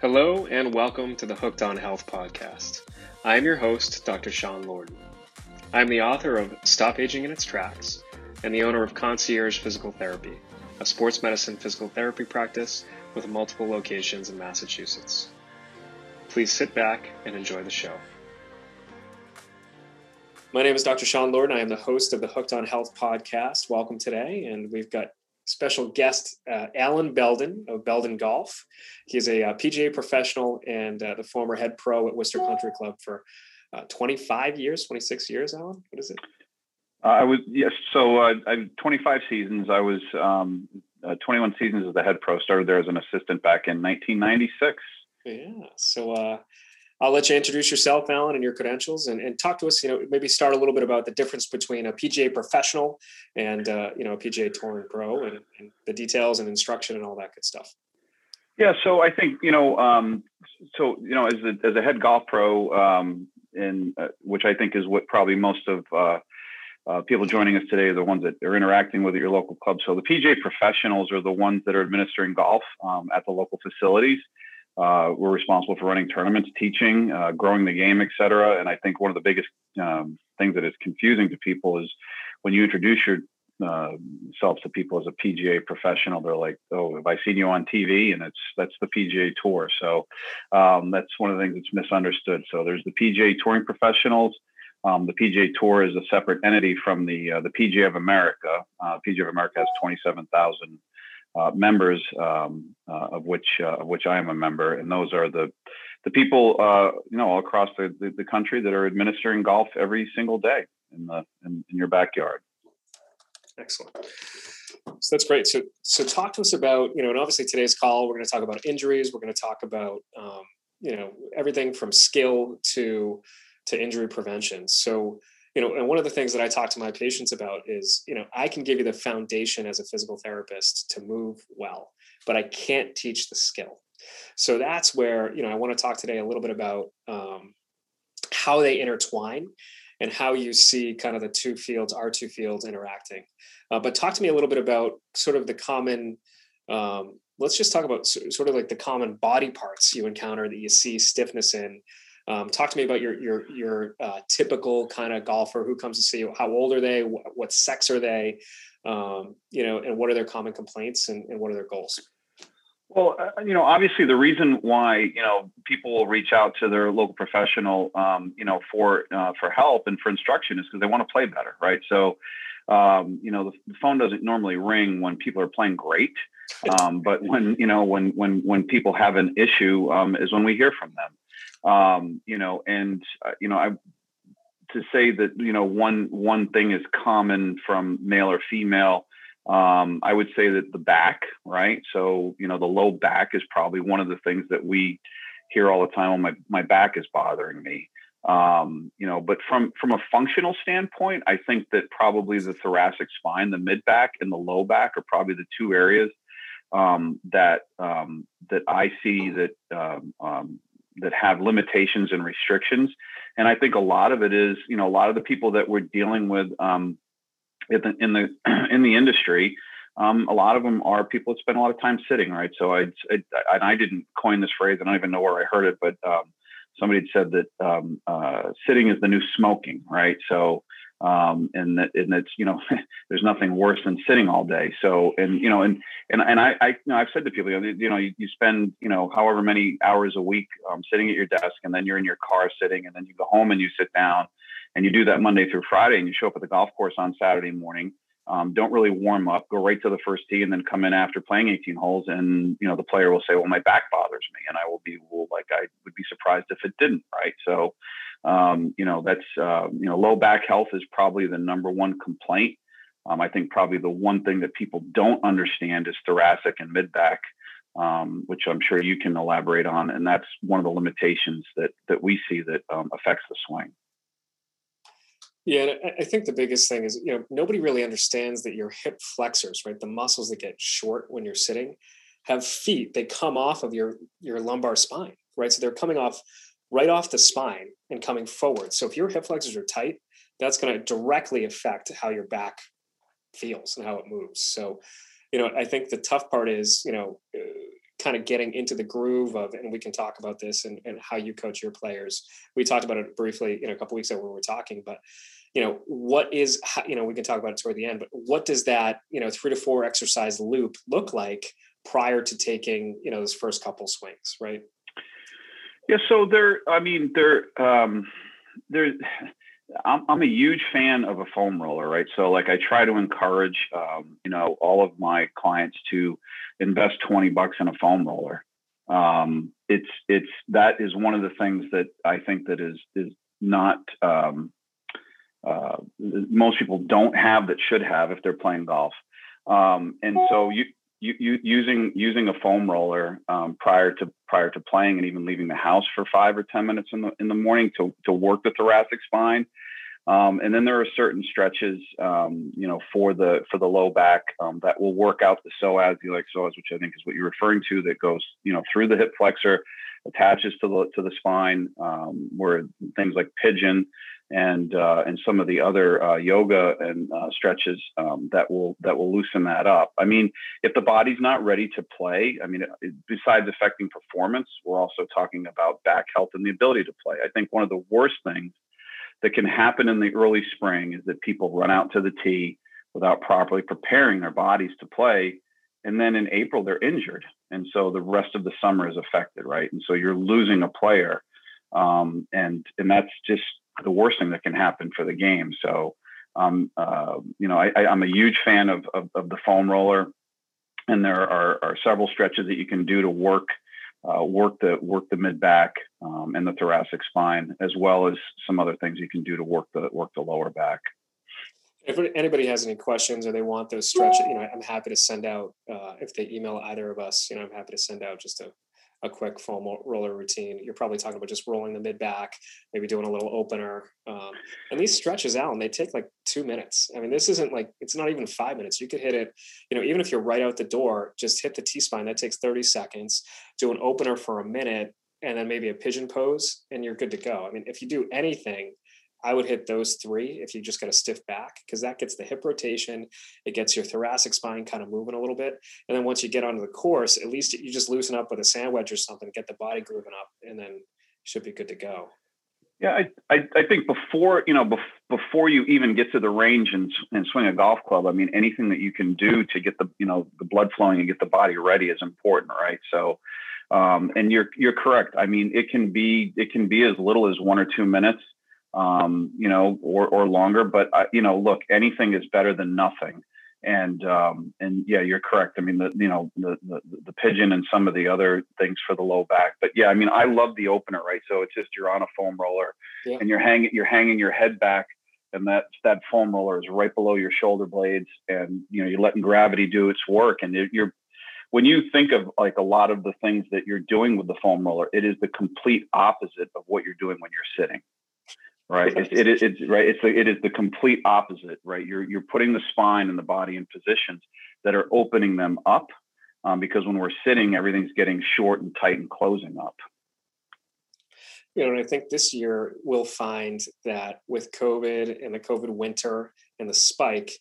Hello, and welcome to the Hooked on Health podcast. I am your host, Dr. Sean Lordan. I am the author of Stop Aging in Its Tracks and the owner of Concierge Physical Therapy, a sports medicine physical therapy practice with multiple locations in Massachusetts. Please sit back and enjoy the show. My name is Dr. Sean Lordan. I am the host of the Hooked on Health podcast. Welcome today, and we've got special guest uh, Allan Belden of Belden Golf. He's a, a uh, PGA professional and uh, the former head pro at Worcester Country Club for uh, 25 years, 26 years. Allan, what is it? Uh, I was yes. So uh, I 25 seasons. I was um, 21 seasons as the head pro. Started there as an assistant back in 1996. Yeah. So I'll let you introduce yourself, Allan, and your credentials, and, and talk to us. You know, maybe start a little bit about the difference between a PGA professional and uh, you know a PGA Touring Pro, and, and, the details and instruction and all that good stuff. Yeah, so I think you know, um, so you know, as a as a head golf pro, um, in uh, which I think is what probably most of uh, uh, people joining us today are the ones that are interacting with at your local club. So the PGA professionals are the ones that are administering golf um, at the local facilities. Uh, we're responsible for running tournaments, teaching, uh, growing the game, et cetera. And I think one of the biggest um, things that is confusing to people is when you introduce yourself uh, to people as a PGA professional, they're like, "Oh, have I seen you on TV?" And it's that's the PGA Tour. So um, that's one of the things that's misunderstood. So there's the PGA Touring professionals. Um, the PGA Tour is a separate entity from the uh, the PGA of America. Uh, PGA of America has 27,000 uh, members, um, uh, of which uh, of which I am a member, and those are the the people uh, you know all across the, the, the, country that are administering golf every single day in the in, in, your backyard. Excellent. So that's great. So so talk to us about you know, and obviously today's call we're going to talk about injuries. We're going to talk about um, you know everything from skill to to injury prevention. So you know, and one of the things that I talk to my patients about is, you know, I can give you the foundation as a physical therapist to move well, but I can't teach the skill. So that's where, you know, I want to talk today a little bit about um, how they intertwine and how you see kind of the two fields, our two fields interacting. Uh, but talk to me a little bit about sort of the common, um, let's just talk about sort of like the common body parts you encounter that you see stiffness in um, talk to me about your your your uh, typical kind of golfer who comes to see you. How old are they? What, what sex are they? Um, you know, and what are their common complaints and, and what are their goals? Well, uh, you know, obviously the reason why you know people will reach out to their local professional, um, you know, for uh, for help and for instruction is because they want to play better, right? So, um, you know, the, the, phone doesn't normally ring when people are playing great, um, but when you know when when when people have an issue um, is when we hear from them um, you know, and uh, you know, I to say that you know one one thing is common from male or female. Um, I would say that the back, right? So you know, the low back is probably one of the things that we hear all the time. Oh, my my back is bothering me. Um, you know, but from from a functional standpoint, I think that probably the thoracic spine, the mid back, and the low back are probably the two areas um, that um, that I see that um, um, that have limitations and restrictions. And I think a lot of it is, you know, a lot of the people that we're dealing with um, in the in the, in the industry, um, a lot of them are people that spend a lot of time sitting, right? So I, I, I didn't coin this phrase. I don't even know where I heard it, but um, somebody had said that um, uh, sitting is the new smoking, right? So um, and that and it's you know there's nothing worse than sitting all day. So and you know and and and I, I you know I've said to people you know you, you spend you know however many hours a week um, sitting at your desk and then you're in your car sitting and then you go home and you sit down and you do that Monday through Friday and you show up at the golf course on Saturday morning. Um, don't really warm up, go right to the first tee, and then come in after playing 18 holes. And you know the player will say, "Well, my back bothers me," and I will be, well, like I would be surprised if it didn't, right? So, um, you know, that's, uh, you know, low back health is probably the number one complaint. Um, I think probably the one thing that people don't understand is thoracic and mid back, um, which I'm sure you can elaborate on. And that's one of the limitations that, that we see that um, affects the swing. Yeah, and I think the biggest thing is, you know, nobody really understands that your hip flexors, right, the muscles that get short when you're sitting, have feet. They come off of your your lumbar spine, right? So they're coming off right off the spine and coming forward. So if your hip flexors are tight, that's going to directly affect how your back feels and how it moves. So, you know, I think the tough part is, you know, uh, kind of getting into the groove of, and we can talk about this and, and how you coach your players. We talked about it briefly, you know, a couple weeks ago when we were talking, but you know, what is, you know, we can talk about it toward the end, but what does that, you know, three to four exercise loop look like prior to taking, you know, those first couple swings, right? Yeah. So there, I mean, there, um, there, I'm, I'm a huge fan of a foam roller, right? So like I try to encourage, um, you know, all of my clients to invest 20 bucks in a foam roller. Um, it's, it's, that is one of the things that I think that is, is not, um, uh, most people don't have that should have if they're playing golf. Um, and so you, you, using using a foam roller um, prior to prior to playing and even leaving the house for five or ten minutes in the in the morning to to work the thoracic spine. Um, and then there are certain stretches, um, you know, for the for the low back um, that will work out the psoas, the iliac psoas, which I think is what you're referring to, that goes, you know, through the hip flexor, attaches to the to the spine, um, where things like pigeon and uh, and some of the other uh, yoga and uh, stretches um, that will that will loosen that up. I mean, if the body's not ready to play, I mean, besides affecting performance, we're also talking about back health and the ability to play. I think one of the worst things that can happen in the early spring is that people run out to the tee without properly preparing their bodies to play. And then in April, they're injured. And so the rest of the summer is affected, right? And so you're losing a player. Um, and, and that's just the worst thing that can happen for the game. So, um, uh, you know, I, am a huge fan of, of, of, the foam roller. And there are, are several stretches that you can do to work uh, work the work the mid back um, and the thoracic spine, as well as some other things you can do to work the work the lower back. If anybody has any questions or they want those stretches, you know, I'm happy to send out. Uh, if they email either of us, you know, I'm happy to send out just a a quick foam roller routine. You're probably talking about just rolling the mid back, maybe doing a little opener. Um, and these stretches, Allan, they take like two minutes. I mean, this isn't like, it's not even five minutes. You could hit it, you know, even if you're right out the door, just hit the T spine. That takes 30 seconds. Do an opener for a minute and then maybe a pigeon pose and you're good to go. I mean, if you do anything I would hit those three if you just got a stiff back because that gets the hip rotation, it gets your thoracic spine kind of moving a little bit, and then once you get onto the course, at least you just loosen up with a sand wedge or something, get the body grooving up, and then should be good to go. Yeah, I, I, I think before you know bef- before you even get to the range and, and swing a golf club, I mean anything that you can do to get the you know the blood flowing and get the body ready is important, right? So, um, and you're you're correct. I mean it can be it can be as little as one or two minutes um, you know, or, or longer. But you know, look, anything is better than nothing. And um, and yeah, you're correct. I mean, the you know the, the the pigeon and some of the other things for the low back. But yeah, I mean, I love the opener, right? So it's just you're on a foam roller yeah. and you're hanging you're hanging your head back and that that foam roller is right below your shoulder blades and you know you're letting gravity do its work and you're when you think of like a lot of the things that you're doing with the foam roller it is the complete opposite of what you're doing when you're sitting right? It's, it is it's right? It's it is the complete opposite right? You're you're putting the spine and the body in positions that are opening them up um, because when we're sitting everything's getting short and tight and closing up. You know and i think this year we'll find that with covid and the covid winter and the spike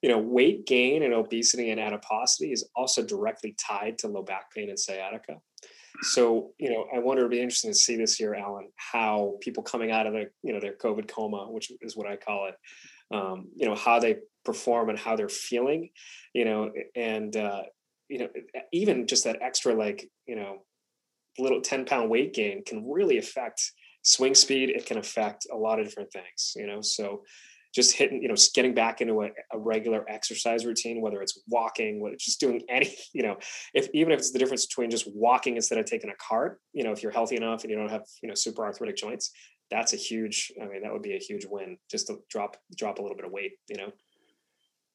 you know weight gain and obesity and adiposity is also directly tied to low back pain and sciatica so, you know, I wonder it'd be interesting to see this year, Allan, how people coming out of the, you know, their COVID coma, which is what I call it, um, you know, how they perform and how they're feeling, you know, and, uh, you know, even just that extra, like, you know, little 10 pound weight gain can really affect swing speed. It can affect a lot of different things, you know, so, just hitting, you know, getting back into a, a, regular exercise routine, whether it's walking, whether it's just doing any, you know, if even if it's the difference between just walking instead of taking a cart, you know, if you're healthy enough and you don't have, you know, super arthritic joints, that's a huge, I mean, that would be a huge win just to drop, drop a little bit of weight, you know?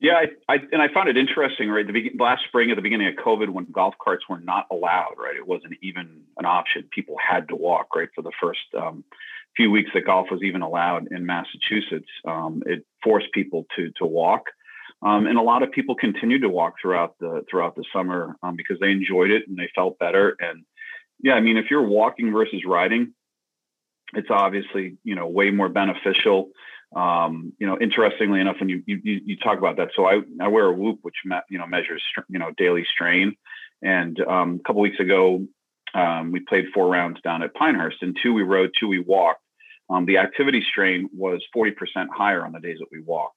Yeah, I, I, and I found it interesting, right? The be- last spring at the beginning of COVID, when golf carts were not allowed, right? It wasn't even an option. People had to walk, right? For the first um, few weeks that golf was even allowed in Massachusetts, um, it forced people to to walk, um, and a lot of people continued to walk throughout the throughout the summer um, because they enjoyed it and they felt better. And yeah, I mean, if you're walking versus riding, it's obviously you know way more beneficial um, you know, interestingly enough, when you, you you talk about that, so I I wear a Whoop which me, you know measures you know daily strain, and um, a couple weeks ago um, we played four rounds down at Pinehurst, and two we rode, two we walked. Um, the activity strain was 40% higher on the days that we walked.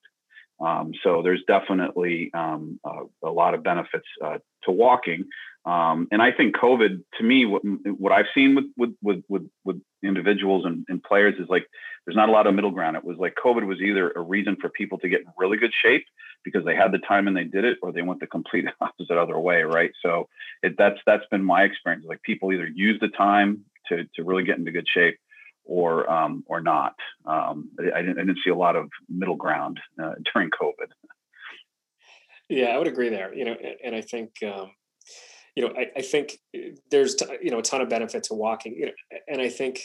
Um, so there's definitely um, a lot of benefits uh, to walking. Um, and I think COVID, to me, what, what I've seen with with with with, with individuals and, and, players is like there's not a lot of middle ground. It was like COVID was either a reason for people to get in really good shape because they had the time and they did it, or they went the complete opposite other way, right? So it, that's that's been my experience. Like people either use the time to to really get into good shape, or um, or not. Um, I, didn't, I, didn't, see a lot of middle ground uh, during COVID. Yeah, I would agree there. You know, and, and I think um, you know I, I think uh, there's you know a ton of benefit to walking. You know, and I think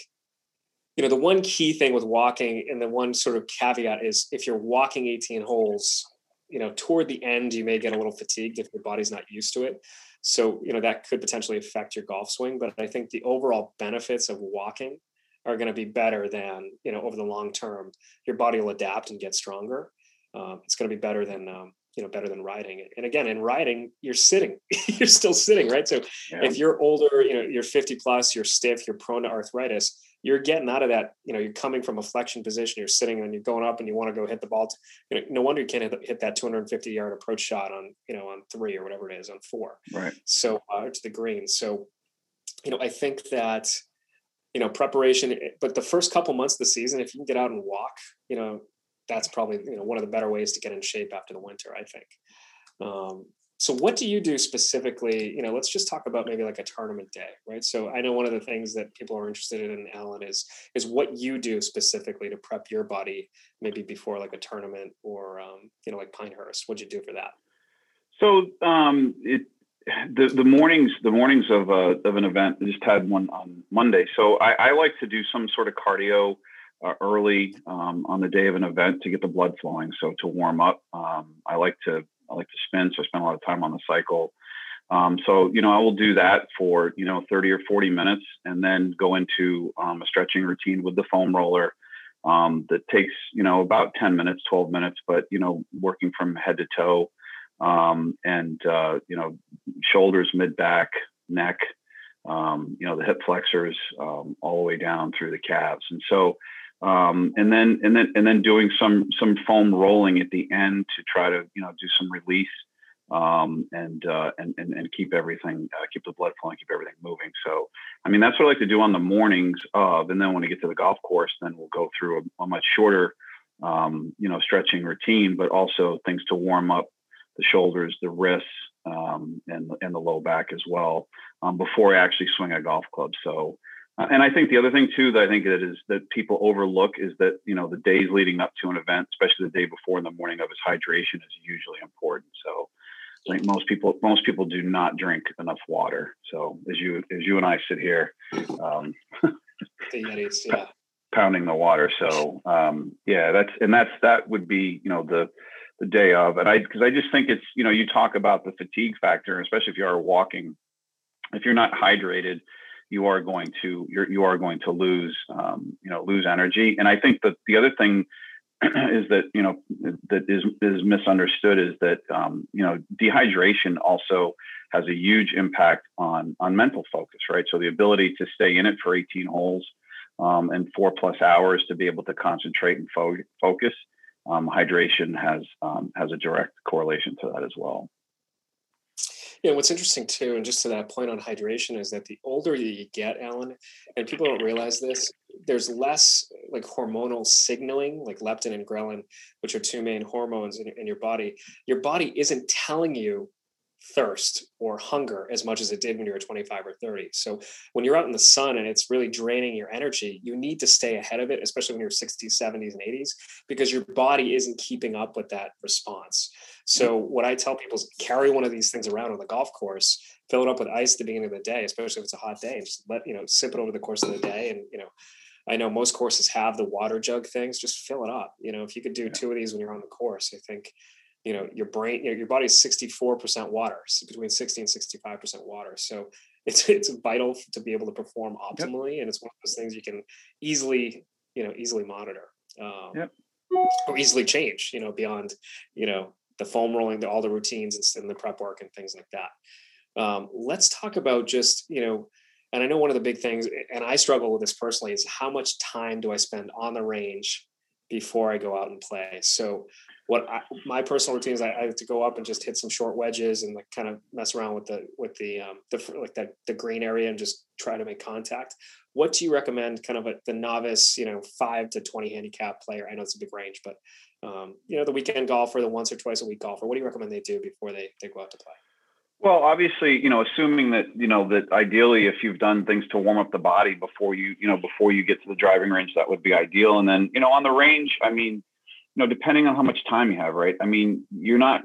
you know the one key thing with walking and the one sort of caveat is if you're walking 18 holes you know toward the end you may get a little fatigued if your body's not used to it so you know that could potentially affect your golf swing but i think the overall benefits of walking are going to be better than you know over the long term your body will adapt and get stronger um, it's going to be better than um, you know better than riding and again in riding you're sitting you're still sitting right? So yeah. if you're older you know you're 50 plus you're stiff you're prone to arthritis you're getting out of that you know you're coming from a flexion position you're sitting and you're going up and you want to go hit the ball to, you know, no wonder you can't hit, that 250 yard approach shot on you know on three or whatever it is on four. Right. So uh, to the green. So you know i think that you know preparation eh, but the first couple months of the season if you can get out and walk you know that's probably you know one of the better ways to get in shape after the winter i think. Um, so what do you do specifically you know let's just talk about maybe like a tournament day right? So i know one of the things that people are interested in Allan is is what you do specifically to prep your body maybe before like a tournament or um, you know like pinehurst. What'd you do for that? So um, it the, the mornings the mornings of a, of an event I just had one on monday. So I, I like to do some sort of cardio uh, early um, on the day of an event to get the blood flowing so to warm up um, i like to I like to spin, so I spend a lot of time on the cycle. Um, so you know, I will do that for you know 30 or 40 minutes, and then go into um, a stretching routine with the foam roller um, that takes you know about 10 minutes, 12 minutes, but you know, working from head to toe, um, and uh, you know, shoulders, mid back, neck, you know, the hip flexors, all the way down through the calves, and so um, and then and then and then doing some some foam rolling at the end to try to you know do some release um, and, uh, and, and and keep everything uh, keep the blood flowing, keep everything moving. So I mean that's what I like to do on the mornings of, and then when I get to the golf course, then we'll go through a, a much shorter um, you know stretching routine, but also things to warm up the shoulders, the wrists, um, and and the low back as well um, before I actually swing a golf club. So and I think the other thing too that I think that is that people overlook is that you know the days leading up to an event, especially the day before and the morning of, is hydration is usually important. So I think most people most people do not drink enough water. So as you as you and I sit here, um, yeah. pounding the water. So um, yeah, that's and that's that would be you know the the day of, and I because I just think it's you know you talk about the fatigue factor, especially if you are walking, if you're not hydrated you are going to you're, you are going to lose um, you know lose energy. And I think that the other thing is that you know that is is misunderstood is that um, you know dehydration also has a huge impact on on mental focus, right? So the ability to stay in it for 18 holes um, and four plus hours to be able to concentrate and fo- focus. Um, hydration has um, has a direct correlation to that as well. Yeah, what's interesting too, and just to that point on hydration, is that the older you get, Allan, and people don't realize this, there's less like hormonal signaling, like leptin and ghrelin, which are two main hormones in, in your body. Your body isn't telling you thirst or hunger as much as it did when you were 25 or 30. So when you're out in the sun and it's really draining your energy, you need to stay ahead of it, especially when you're 60s, 70s, and 80s, because your body isn't keeping up with that response. So mm-hmm. what I tell people is carry one of these things around on the golf course, fill it up with ice at the beginning of the day, especially if it's a hot day, and just let, you know, sip it over the course of the day. And, you know, I know most courses have the water jug things, just fill it up. You know, if you could do two of these when you're on the course, I think you know your brain you know, your body's 64% water so between 60 and 65% water so it's it's vital to be able to perform optimally yep. and it's one of those things you can easily you know easily monitor um, yep or easily change, you know, beyond, you know, the foam rolling, the, all the routines and, and the prep work and things like that. Um, let's talk about just, you know, and I know one of the big things, and I struggle with this personally, is how much time do I spend on the range before I go out and play? So what I, my personal routine is I, I, have to go up and just hit some short wedges and like kind of mess around with the with the um the like that the green area and just try to make contact. What do you recommend kind of a, the novice, you know, five to 20 handicap player? I know it's a big range, but um, you know, the weekend golfer, the once or twice a week golfer, what do you recommend they do before they, they go out to play? Well, obviously, you know, assuming that, you know, that ideally if you've done things to warm up the body before you, you know, before you get to the driving range, that would be ideal. And then, you know, on the range, I mean, know, depending on how much time you have, right? I mean, you're not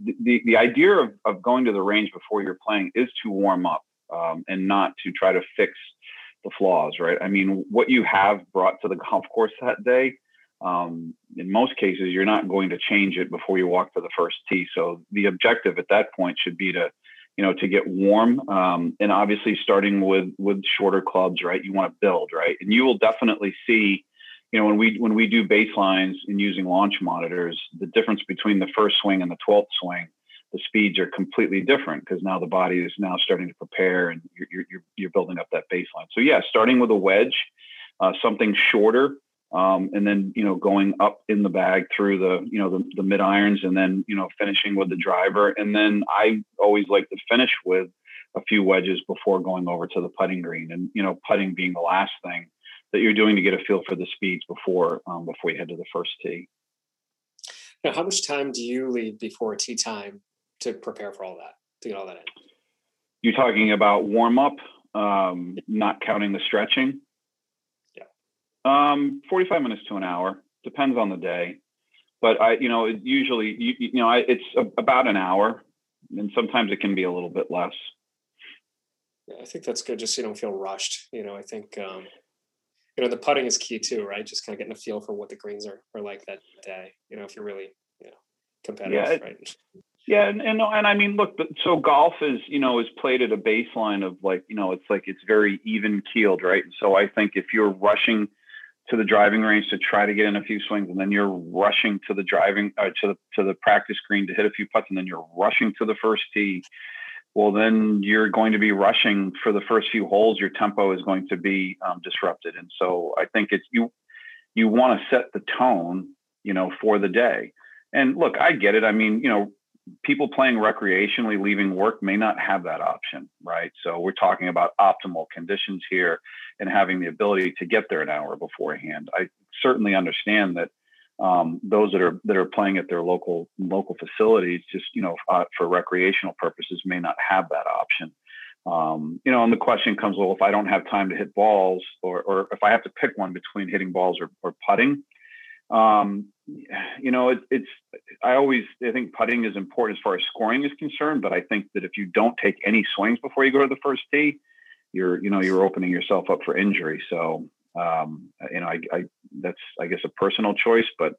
the the idea of, of going to the range before you're playing is to warm up um, and not to try to fix the flaws, right? I mean, what you have brought to the golf course that day, um, in most cases, you're not going to change it before you walk to the first tee. So the objective at that point should be to, you know, to get warm, um, and obviously starting with with shorter clubs, right? You want to build, right? And you will definitely see you know, when we when we do baselines and using launch monitors, the difference between the first swing and the twelfth swing, the speeds are completely different because now the body is now starting to prepare and you're you're, you're building up that baseline. So yeah, starting with a wedge, uh, something shorter, um, and then you know going up in the bag through the you know the, the mid irons, and then you know finishing with the driver, and then I always like to finish with a few wedges before going over to the putting green, and you know putting being the last thing that you're doing to get a feel for the speeds before um, before you head to the first tee. Now, how much time do you leave before tee time to prepare for all that to get all that in? You're talking about warm up, um, not counting the stretching. Yeah. Um, 45 minutes to an hour depends on the day, but I, you know, usually, you, you know, I, it's a, about an hour, and sometimes it can be a little bit less. Yeah, I think that's good. Just so you don't feel rushed. You know, I think um, you know the putting is key too, right? Just kind of getting a feel for what the greens are are like that day. You know, if you're really you know competitive, yeah, right? Yeah, and, and and I mean, look, so golf is you know is played at a baseline of like you know it's like it's very even keeled, right? So I think if you're rushing to the driving range to try to get in a few swings, and then you're rushing to the driving uh, to the to the practice green to hit a few putts, and then you're rushing to the first tee well, then you're going to be rushing for the first few holes. Your tempo is going to be um, disrupted, and so I think it's you. You want to set the tone, you know, for the day. And look, I get it. I mean, you know, people playing recreationally, leaving work may not have that option, right? So we're talking about optimal conditions here and having the ability to get there an hour beforehand. I certainly understand that um, those that are that are playing at their local local facilities, just you know, uh, for recreational purposes, may not have that option. Um, you know, and the question comes, well, if I don't have time to hit balls, or or if I have to pick one between hitting balls or, or putting, um, you know, it, it's I always I think putting is important as far as scoring is concerned, but I think that if you don't take any swings before you go to the first tee, you're you know you're opening yourself up for injury. So um, you know, I, I, that's I guess a personal choice, but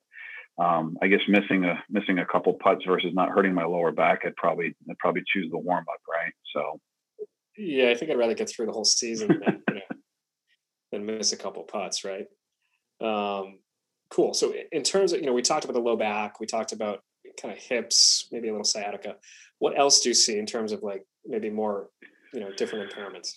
um, I guess missing a missing a couple putts versus not hurting my lower back, I'd probably I'd probably choose the warm up, right? So. Yeah, I think I'd rather get through the whole season than, you know, than miss a couple putts, right? Um, cool. So in terms of you know, we talked about the low back, we talked about kind of hips, maybe a little sciatica. What else do you see in terms of like maybe more you know different impairments?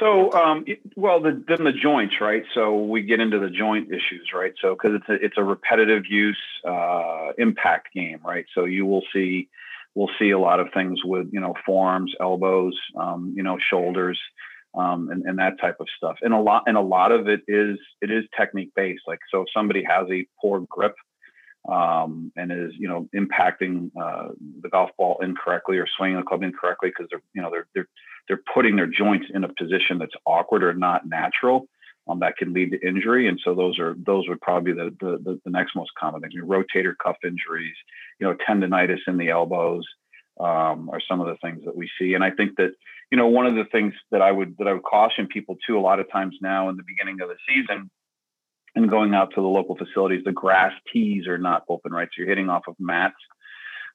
So, um, well, the, then the joints, right? So we get into the joint issues, right? So because it's a, it's a repetitive use uh, impact game, right? So you will see we'll see a lot of things with you know forearms, elbows, um, you know shoulders, um, and, and that type of stuff. And a lot and a lot of it is it is technique based. Like so, if somebody has a poor grip um, and is you know impacting uh, the golf ball incorrectly or swinging the club incorrectly because they're you know they're they're they're putting their joints in a position that's awkward or not natural. Um, that can lead to injury, and so those are those would probably be the the, the next most common things. rotator cuff injuries, you know, tendonitis in the elbows um, are some of the things that we see. And I think that you know one of the things that I would that I would caution people to a lot of times now in the beginning of the season and going out to the local facilities, the grass tees are not open, right? So you're hitting off of mats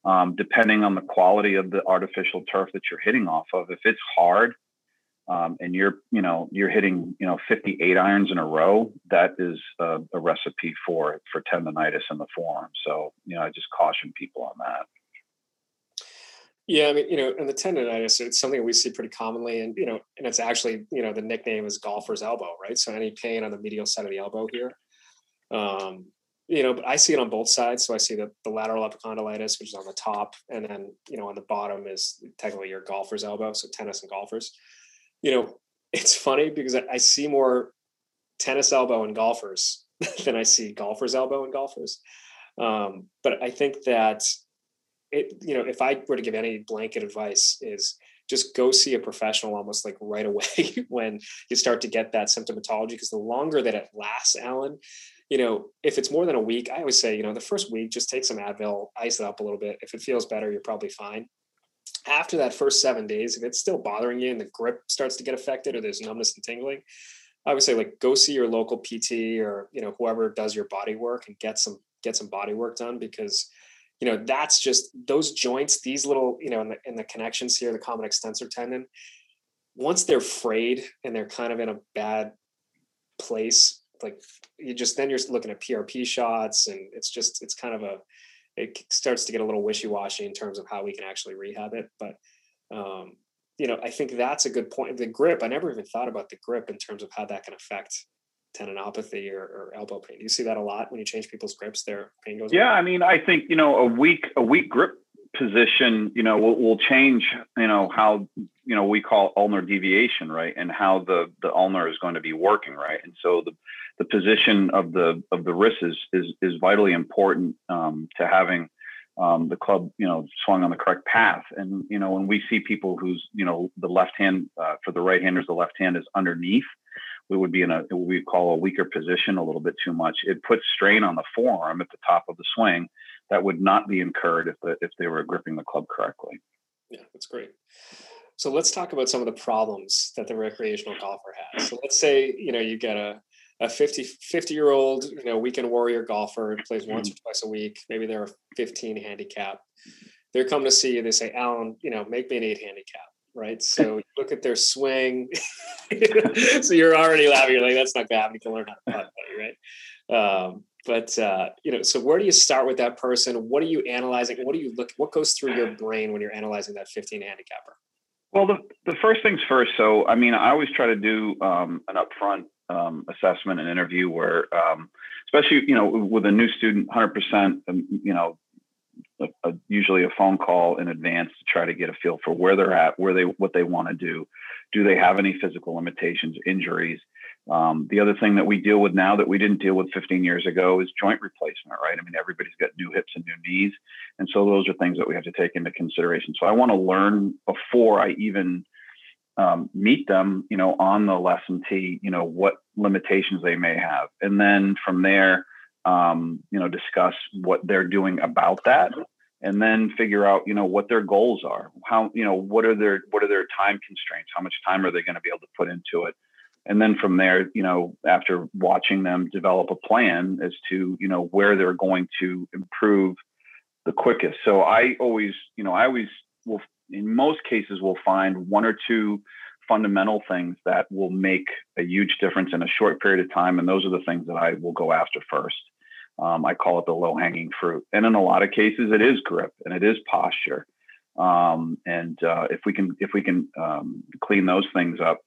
um, depending on the quality of the artificial turf that you're hitting off of. If it's hard, um, and you're you know you're hitting you know 58 irons in a row, that is a, a recipe for for tendonitis in the forearm. So you know I just caution people on that. Yeah, I mean, you know, and the tendonitis, it's something we see pretty commonly. And, you know, and it's actually, you know, the nickname is golfer's elbow, right? So any pain on the medial side of the elbow here. Um, you know, but I see it on both sides. So I see the, the lateral epicondylitis, which is on the top, and then, you know, on the bottom is technically your golfer's elbow. So tennis and golfers. You know, it's funny because I, I see more tennis elbow in golfers than I see golfer's elbow in golfers. Um, but I think that it, you know, if I were to give any blanket advice, is just go see a professional almost like right away when you start to get that symptomatology. Because the longer that it lasts, Allan, you know, if it's more than a week, I always say, you know, the first week, just take some Advil, ice it up a little bit. If it feels better, you're probably fine. After that first seven days, if it's still bothering you and the grip starts to get affected or there's numbness and tingling, I would say like go see your local PT or you know whoever does your body work and get some get some body work done because you know that's just those joints these little you know in the, in the connections here the common extensor tendon once they're frayed and they're kind of in a bad place like you just then you're looking at prp shots and it's just it's kind of a it starts to get a little wishy-washy in terms of how we can actually rehab it. But um, you know i think that's a good point the grip i never even thought about the grip in terms of how that can affect tendinopathy or, or, elbow pain. Do you see that a lot when you change people's grips? Their pain goes. Yeah, away? I mean, I think you know a weak a weak grip position, you know, will, will change, you know, how you know we call ulnar deviation, right, and how the the ulnar is going to be working, right, and so the the position of the of the wrist is is is vitally important um, to having. Um, the club, you know, swung on the correct path. And you know, when we see people who's, you know, the left hand uh, for the right handers, the left hand is underneath we would be in a what we call a weaker position a little bit too much. It puts strain on the forearm at the top of the swing that would not be incurred if the, if they were gripping the club correctly. Yeah, that's great. So let's talk about some of the problems that the recreational golfer has. So let's say you know you get a a 50 50 year old you know weekend warrior golfer plays once mm-hmm. or twice a week. Maybe they're a 15 handicap. They're coming to see you. They say, Allan, you know, make me an eight handicap right? So look at their swing. so you're already laughing. You're like, that's not to happen. You can learn how to putt, right? Um, but uh, you know, so where do you start with that person? What are you analyzing? What do you look? What goes through your brain when you're analyzing that 15 handicapper? Well, the the first things first. So, I mean, I always try to do um, an upfront um, assessment and interview where, um, especially you know, with a new student, 100%, um, you know, a, a, usually a phone call in advance to try to get a feel for where they're at, where they what they want to do. Do they have any physical limitations, injuries? Um, the other thing that we deal with now that we didn't deal with 15 years ago is joint replacement, right? I mean, everybody's got new hips and new knees. And so those are things that we have to take into consideration. So I want to learn before I even um, meet them, you know, on the lesson tee, you know, what limitations they may have. And then from there, um, you know, discuss what they're doing about that and then figure out, you know, what their goals are. How, you know, what are their what are their time constraints? How much time are they going to be able to put into it? And then from there, you know, after watching them develop a plan as to, you know, where they're going to improve the quickest. So I always, you know, I always will in most cases will find one or two fundamental things that will make a huge difference in a short period of time and those are the things that I will go after first. Um, I call it the low hanging fruit. And in a lot of cases, it is grip and it is posture. Um, and uh, if we can if we can um, clean those things up,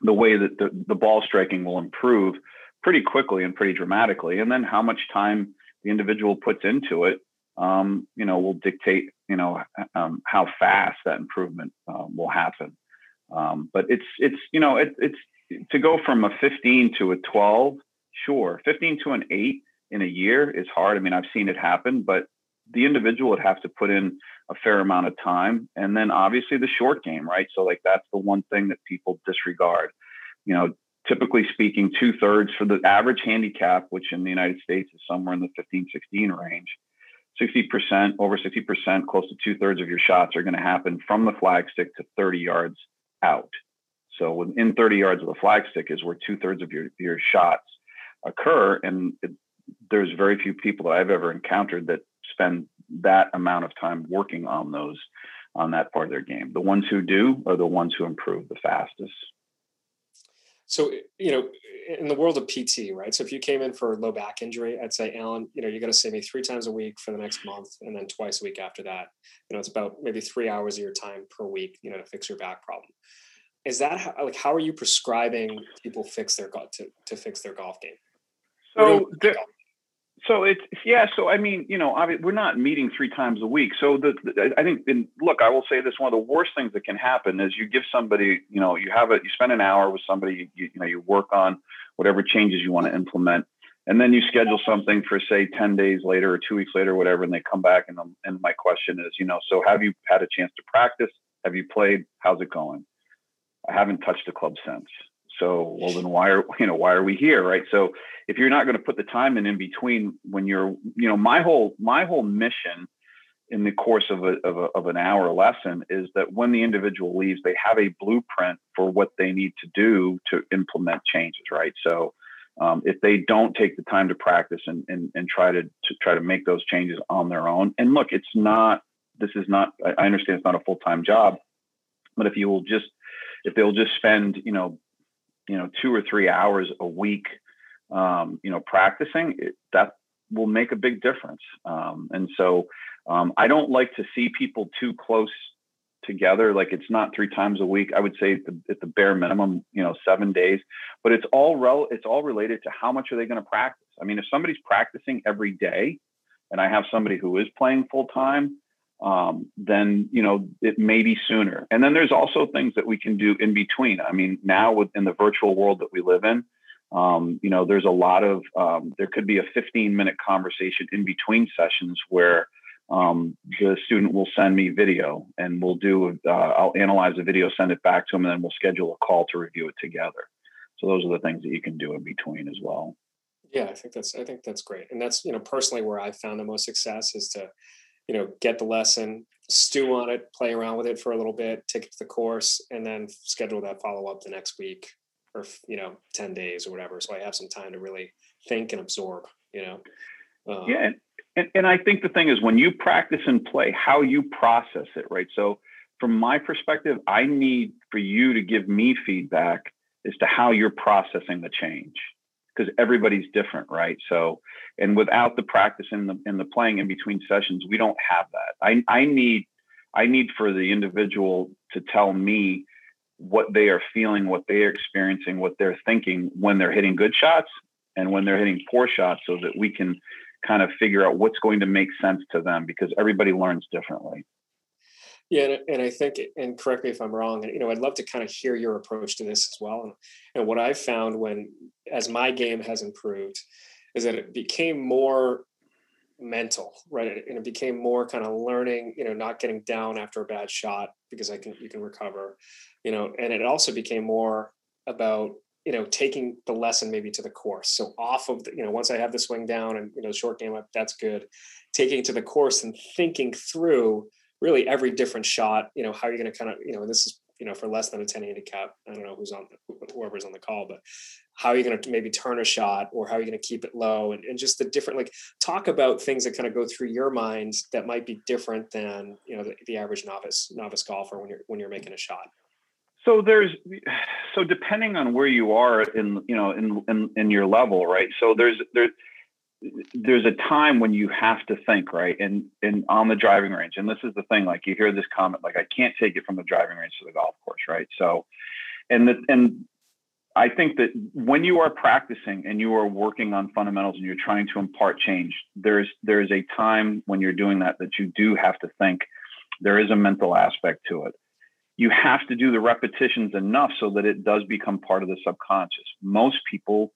the way that the, the ball striking will improve pretty quickly and pretty dramatically. And then how much time the individual puts into it, um, you know, will dictate you know um, how fast that improvement uh, will happen. Um, but it's it's you know it, it's to go from a 15 to a 12 sure 15 to an 8 in a year is hard. I mean, I've seen it happen, but the individual would have to put in a fair amount of time. And then obviously the short game, right? So, like, that's the one thing that people disregard. You know, typically speaking, two thirds for the average handicap, which in the United States is somewhere in the 15, 16 range. 60%, over 60%, close to two thirds of your shots are going to happen from the flagstick to 30 yards out. So within 30 yards of the flagstick is where two thirds of your, your shots occur. And it, there's very few people that I've ever encountered that spend that amount of time working on those on that part of their game. The ones who do are the ones who improve the fastest. So, you know, in the world of PT, right? So if you came in for a low back injury, I'd say, Allan, you know, you got to see me three times a week for the next month and then twice a week after that. You know, it's about maybe three hours of your time per week, you know, to fix your back problem. Is that how, like, how are you prescribing people fix their to, to fix their golf game? So so it's yeah. So I mean, you know, we're not meeting three times a week. So the, the I think, and look, I will say this: one of the worst things that can happen is you give somebody, you know, you have a you spend an hour with somebody, you, you know, you work on whatever changes you want to implement, and then you schedule something for say ten days later or two weeks later, or whatever, and they come back and and my question is, you know, so have you had a chance to practice? Have you played? How's it going? I haven't touched the club since. So, well, then why are you know why are we here, right? So, if you're not going to put the time in in between when you're, you know, my whole my whole mission in the course of a, of, a, of an hour lesson is that when the individual leaves, they have a blueprint for what they need to do to implement changes, right? So, um, if they don't take the time to practice and, and, and try to, to try to make those changes on their own, and look, it's not, this is not, I understand it's not a full time job, but if you will just, if they'll just spend, you know, you know two or three hours a week um, you know practicing it, that will make a big difference. Um, and so um, i don't like to see people too close together like it's not three times a week i would say at the, at the bare minimum you know seven days but it's all rel- it's all related to how much are they going to practice. I mean if somebody's practicing every day and i have somebody who is playing full time um, then you know it may be sooner. And then there's also things that we can do in between. I mean, now within the virtual world that we live in, um, you know, there's a lot of um, there could be a 15 minute conversation in between sessions where um, the student will send me video and we'll do uh, I'll analyze the video, send it back to them, and then we'll schedule a call to review it together. So those are the things that you can do in between as well. Yeah, I think that's I think that's great, and that's you know personally where I've found the most success is to you know, get the lesson, stew on it, play around with it for a little bit, take it to the course, and then schedule that follow up the next week or you know, ten days or whatever. So I have some time to really think and absorb. You know. Um, yeah, and, and I think the thing is when you practice and play, how you process it, right? So from my perspective, I need for you to give me feedback as to how you're processing the change because everybody's different, right? So, and without the practice and the and the playing in between sessions, we don't have that. I I need I need for the individual to tell me what they are feeling, what they are experiencing, what they're thinking when they're hitting good shots and when they're hitting poor shots, so that we can kind of figure out what's going to make sense to them because everybody learns differently. Yeah, and, I think, and correct me if I'm wrong. You know, I'd love to kind of hear your approach to this as well. And, and what I've found when, as my game has improved, is that it became more mental, right? And it became more kind of learning, you know, not getting down after a bad shot because I can you can recover, you know, and it also became more about you know taking the lesson maybe to the course. So off of the, you know once I have the swing down and you know short game up, that's good. Taking to the course and thinking through really every different shot, you know, how you're going to kind of, you know, this is, you know, for less than a 10 handicap, I don't know who's on, whoever's on the call, but how are you going to maybe turn a shot or how are you going to keep it low and, and just the different, like talk about things that kind of go through your mind that might be different than, you know, the, the average novice, novice golfer when you're, when you're making a shot. So there's, so depending on where you are in, you know, in, in, in your level, right. So there's, there's, there's a time when you have to think right? And and on the driving range and this is the thing like you hear this comment like i can't take it from the driving range to the golf course right? So and the, and i think that when you are practicing and you are working on fundamentals and you're trying to impart change there's there's a time when you're doing that that you do have to think. There is a mental aspect to it. You have to do the repetitions enough so that it does become part of the subconscious. Most people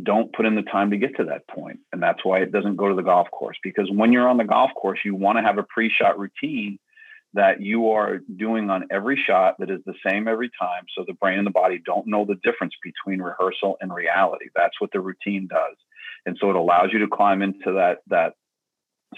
don't put in the time to get to that point. And that's why it doesn't go to the golf course. Because when you're on the golf course, you want to have a pre shot routine that you are doing on every shot that is the same every time. So the brain and the body don't know the difference between rehearsal and reality. That's what the routine does. And so it allows you to climb into that, that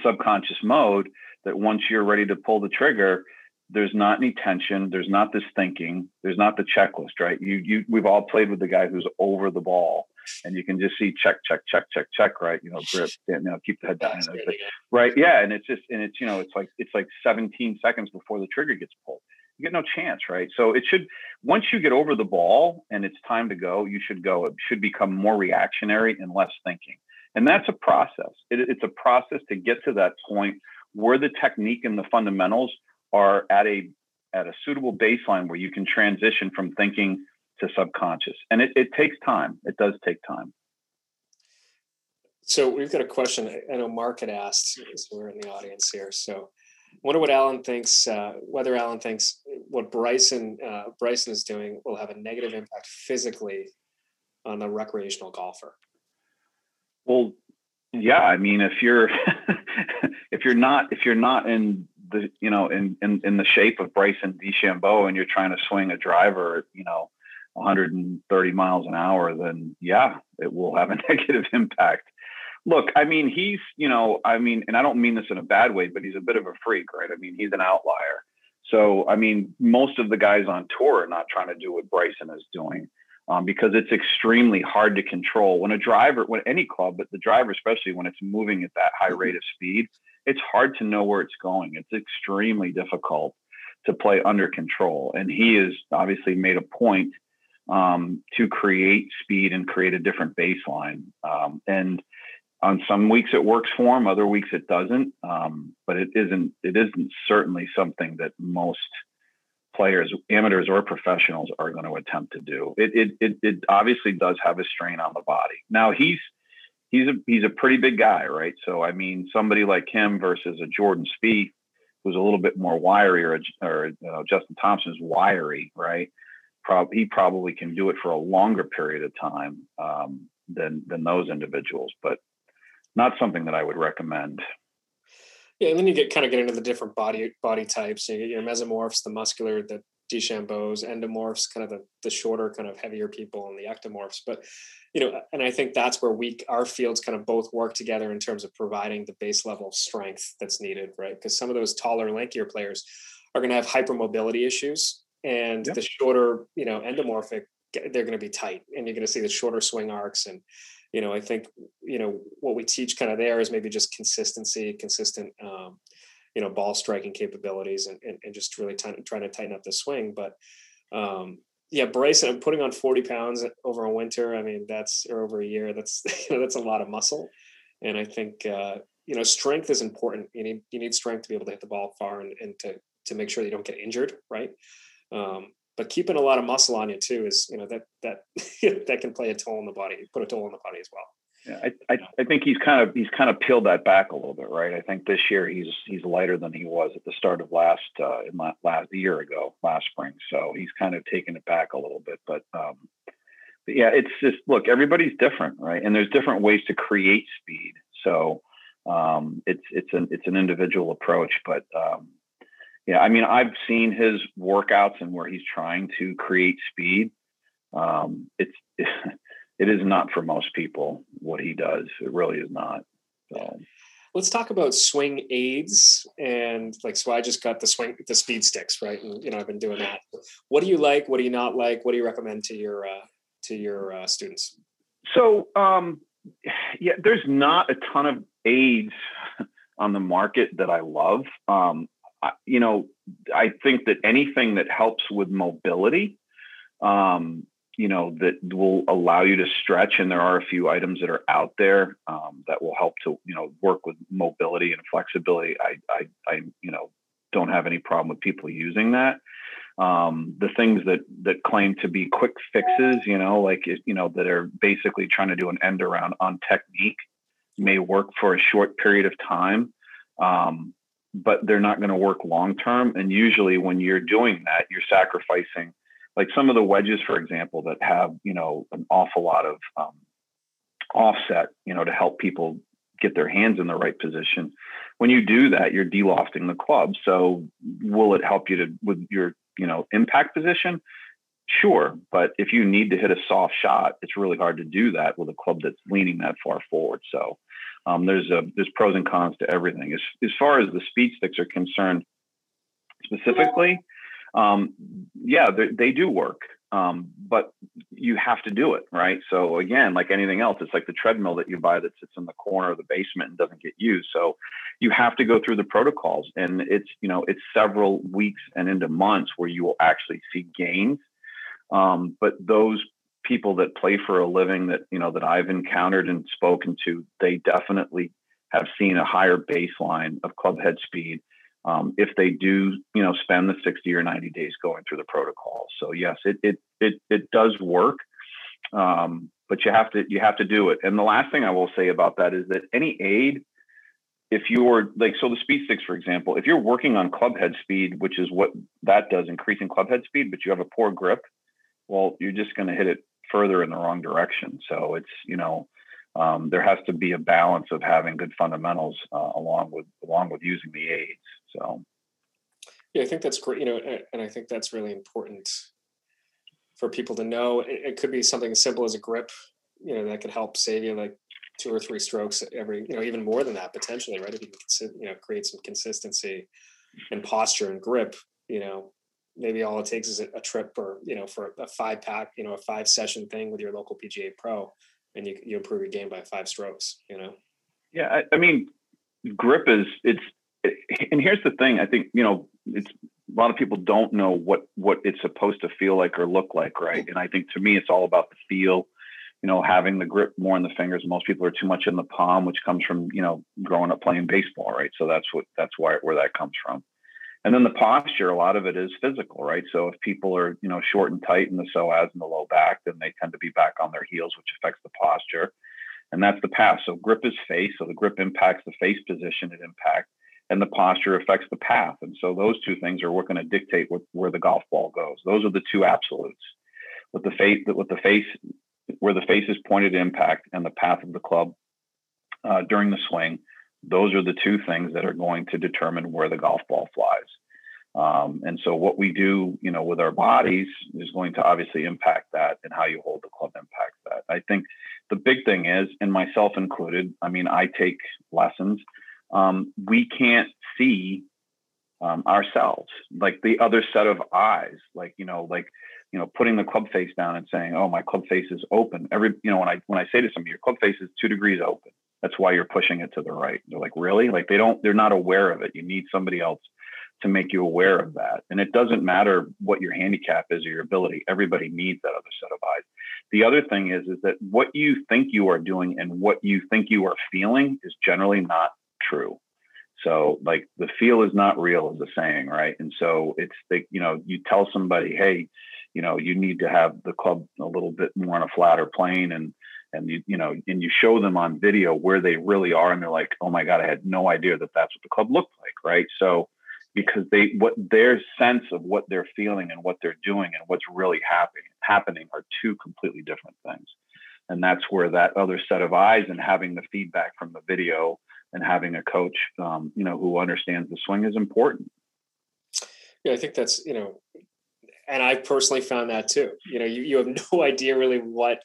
subconscious mode that once you're ready to pull the trigger, there's not any tension. There's not this thinking. There's not the checklist, right? You, you, we've all played with the guy who's over the ball and you can just see check, check, check, check, check, right? You know, grip, you know, keep the head down, right? Yeah, and it's just, and it's you know, it's like it's like 17 seconds before the trigger gets pulled. You get no chance, right? So it should once you get over the ball and it's time to go, you should go. It should become more reactionary and less thinking, and that's a process. It, it's a process to get to that point where the technique and the fundamentals are at a at a suitable baseline where you can transition from thinking to subconscious. And it, it takes time. It does take time. So we've got a question. I know Mark had asked, so we're in the audience here. So I wonder what Allan thinks, uh, whether Allan thinks what Bryson uh, Bryson is doing will have a negative impact physically on the recreational golfer. Well, yeah. I mean, if you're if you're not if you're not in the you know in in, in the shape of Bryson DeChambeau and you're trying to swing a driver, you know, 130 miles an hour, then yeah, it will have a negative impact. Look, I mean, he's, you know, I mean, and I don't mean this in a bad way, but he's a bit of a freak, right? I mean, he's an outlier. So, I mean, most of the guys on tour are not trying to do what Bryson is doing um, because it's extremely hard to control. When a driver, when any club, but the driver, especially when it's moving at that high rate of speed, it's hard to know where it's going. It's extremely difficult to play under control. And he has obviously made a point um, to create speed and create a different baseline. Um, and on some weeks it works for him, other weeks it doesn't. Um, but it isn't. It isn't certainly something that most players, amateurs or professionals, are going to attempt to do. It, it it it obviously does have a strain on the body. Now he's he's a he's a pretty big guy, right? So I mean, somebody like him versus a Jordan Spieth, who's a little bit more wiry, or, or uh, Justin Thomas's wiry, right? Prob- he probably can do it for a longer period of time um, than than those individuals, but not something that I would recommend. Yeah, and then you get kind of get into the different body body types. You get your mesomorphs, the muscular, the DeChambeaus, endomorphs, kind of the, the shorter, kind of heavier people, and the ectomorphs. But you know, and I think that's where we our fields kind of both work together in terms of providing the base level of strength that's needed, right? Because some of those taller, lankier players are going to have hypermobility issues and yep. the shorter, you know, endomorphic, they're going to be tight, and you're going to see the shorter swing arcs. And you know, I think you know what we teach kind of there is maybe just consistency, consistent, um, you know, ball striking capabilities, and and, and just really t- trying to tighten up the swing. But um, yeah, Bryson, putting on 40 pounds over a winter. I mean, that's or over a year. That's you know, that's a lot of muscle, and I think uh, you know strength is important. You need you need strength to be able to hit the ball far and, and to to make sure you don't get injured, right? Um, but keeping a lot of muscle on you too is, you know, that that that can play a toll on the body, put a toll on the body as well. Yeah, I, I, I think he's kind of he's kind of peeled that back a little bit, right? I think this year he's he's lighter than he was at the start of last uh, last year ago, last spring. So he's kind of taken it back a little bit, but um, but yeah, it's just look, everybody's different, right? And there's different ways to create speed. So um, it's it's an it's an individual approach, but um, yeah, I mean, I've seen his workouts and where he's trying to create speed. Um, it's it is not for most people what he does. It really is not. So. Let's talk about swing aids and like so. I just got the swing the speed sticks, right? And you know, I've been doing that. What do you like? What do you not like? What do you recommend to your uh, to your uh, students? So, um, yeah, there's not a ton of aids on the market that I love. Um, you know, I think that anything that helps with mobility, um, you know, that will allow you to stretch, and there are a few items that are out there um, that will help to, you know, work with mobility and flexibility. I, I, I, you know, don't have any problem with people using that. Um, the things that that claim to be quick fixes, you know, like you know, that are basically trying to do an end around on technique, may work for a short period of time. Um, but they're not going to work long term. And usually, when you're doing that, you're sacrificing, like some of the wedges, for example, that have you know an awful lot of um, offset, you know, to help people get their hands in the right position. When you do that, you're delofting the club. So, will it help you to with your you know impact position? Sure, but if you need to hit a soft shot, it's really hard to do that with a club that's leaning that far forward. So um, there's a, there's pros and cons to everything. As as far as the speed sticks are concerned, specifically, um, yeah, they do work. Um, but you have to do it, right? So again, like anything else, it's like the treadmill that you buy that sits in the corner of the basement and doesn't get used. So you have to go through the protocols, and it's you know it's several weeks and into months where you will actually see gains. Um, but those people that play for a living that you know that I've encountered and spoken to, they definitely have seen a higher baseline of club head speed um, if they do, you know, spend the 60 or 90 days going through the protocol. So yes, it it it it does work, um, but you have to you have to do it. And the last thing I will say about that is that any aid, if you're like so the speed sticks, for example, if you're working on club head speed, which is what that does, increasing club head speed, but you have a poor grip, well, you're just going to hit it further in the wrong direction. So it's you know um, there has to be a balance of having good fundamentals uh, along with along with using the aids. So, yeah, I think that's great. You know, and I think that's really important for people to know. It, could be something as simple as a grip. You know, that could help save you like two or three strokes every. You know, even more than that potentially, right? If you can, you know, create some consistency and posture and grip. You know, maybe all it takes is a, trip or you know for a five pack you know a five session thing with your local pga pro and you you improve your game by five strokes. You know. Yeah, I, I mean, grip is it's, and here's the thing. I think you know it's a lot of people don't know what what it's supposed to feel like or look like, right? Mm-hmm. And I think to me, it's all about the feel. You know, having the grip more in the fingers. Most people are too much in the palm, which comes from you know growing up playing baseball, right? So that's what that's why where that comes from. And then the posture, a lot of it is physical, right? So if people are, you know, short and tight in the psoas and the low back, then they tend to be back on their heels, which affects the posture. And that's the path. So grip is face. So the grip impacts the face position it impact, and the posture affects the path. And so those two things are what going to dictate what, where the golf ball goes. Those are the two absolutes. With the face, with the face, where the face is pointed impact and the path of the club uh, during the swing, those are the two things that are going to determine where the golf ball flies. Um, and so what we do, you know, with our bodies is going to obviously impact that and how you hold the club impacts that. I think the big thing is, and myself included, I mean, I take lessons. Um, we can't see um, ourselves like the other set of eyes, like, you know, like, you know, putting the club face down and saying, "Oh, my club face is open." Every, you know, when I when I say to somebody, "Your club face is two degrees open," That's why you're pushing it to the right. They're like, really? Like they don't, they're not aware of it. You need somebody else to make you aware of that. And it doesn't matter what your handicap is or your ability. Everybody needs that other set of eyes. The other thing is, is that what you think you are doing and what you think you are feeling is generally not true. So like the feel is not real is the saying, right? And so it's the, you know, you tell somebody, hey, you know, you need to have the club a little bit more on a flatter plane and and you you know and you show them on video where they really are and they're like oh my god i had no idea that that's what the club looked like right? So because they what their sense of what they're feeling and what they're doing and what's really happening happening are two completely different things. And that's where that other set of eyes and having the feedback from the video and having a coach um, you know who understands the swing is important. Yeah i think that's you know and i personally found that too. You know you, you have no idea really what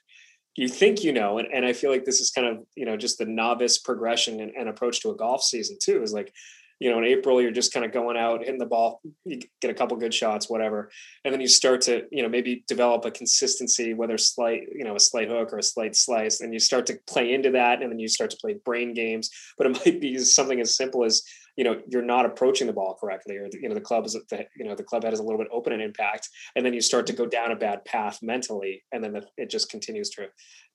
you think you know and, and i feel like this is kind of you know just the novice progression and, and, approach to a golf season too is like you know in april you're just kind of going out hitting the ball you get a couple good shots whatever and then you start to you know maybe develop a consistency whether slight you know a slight hook or a slight slice and you start to play into that and then you start to play brain games but it might be something as simple as you know you're not approaching the ball correctly or you know the club is the, you know the club head is a little bit open and impact and then you start to go down a bad path mentally and then the, it just continues to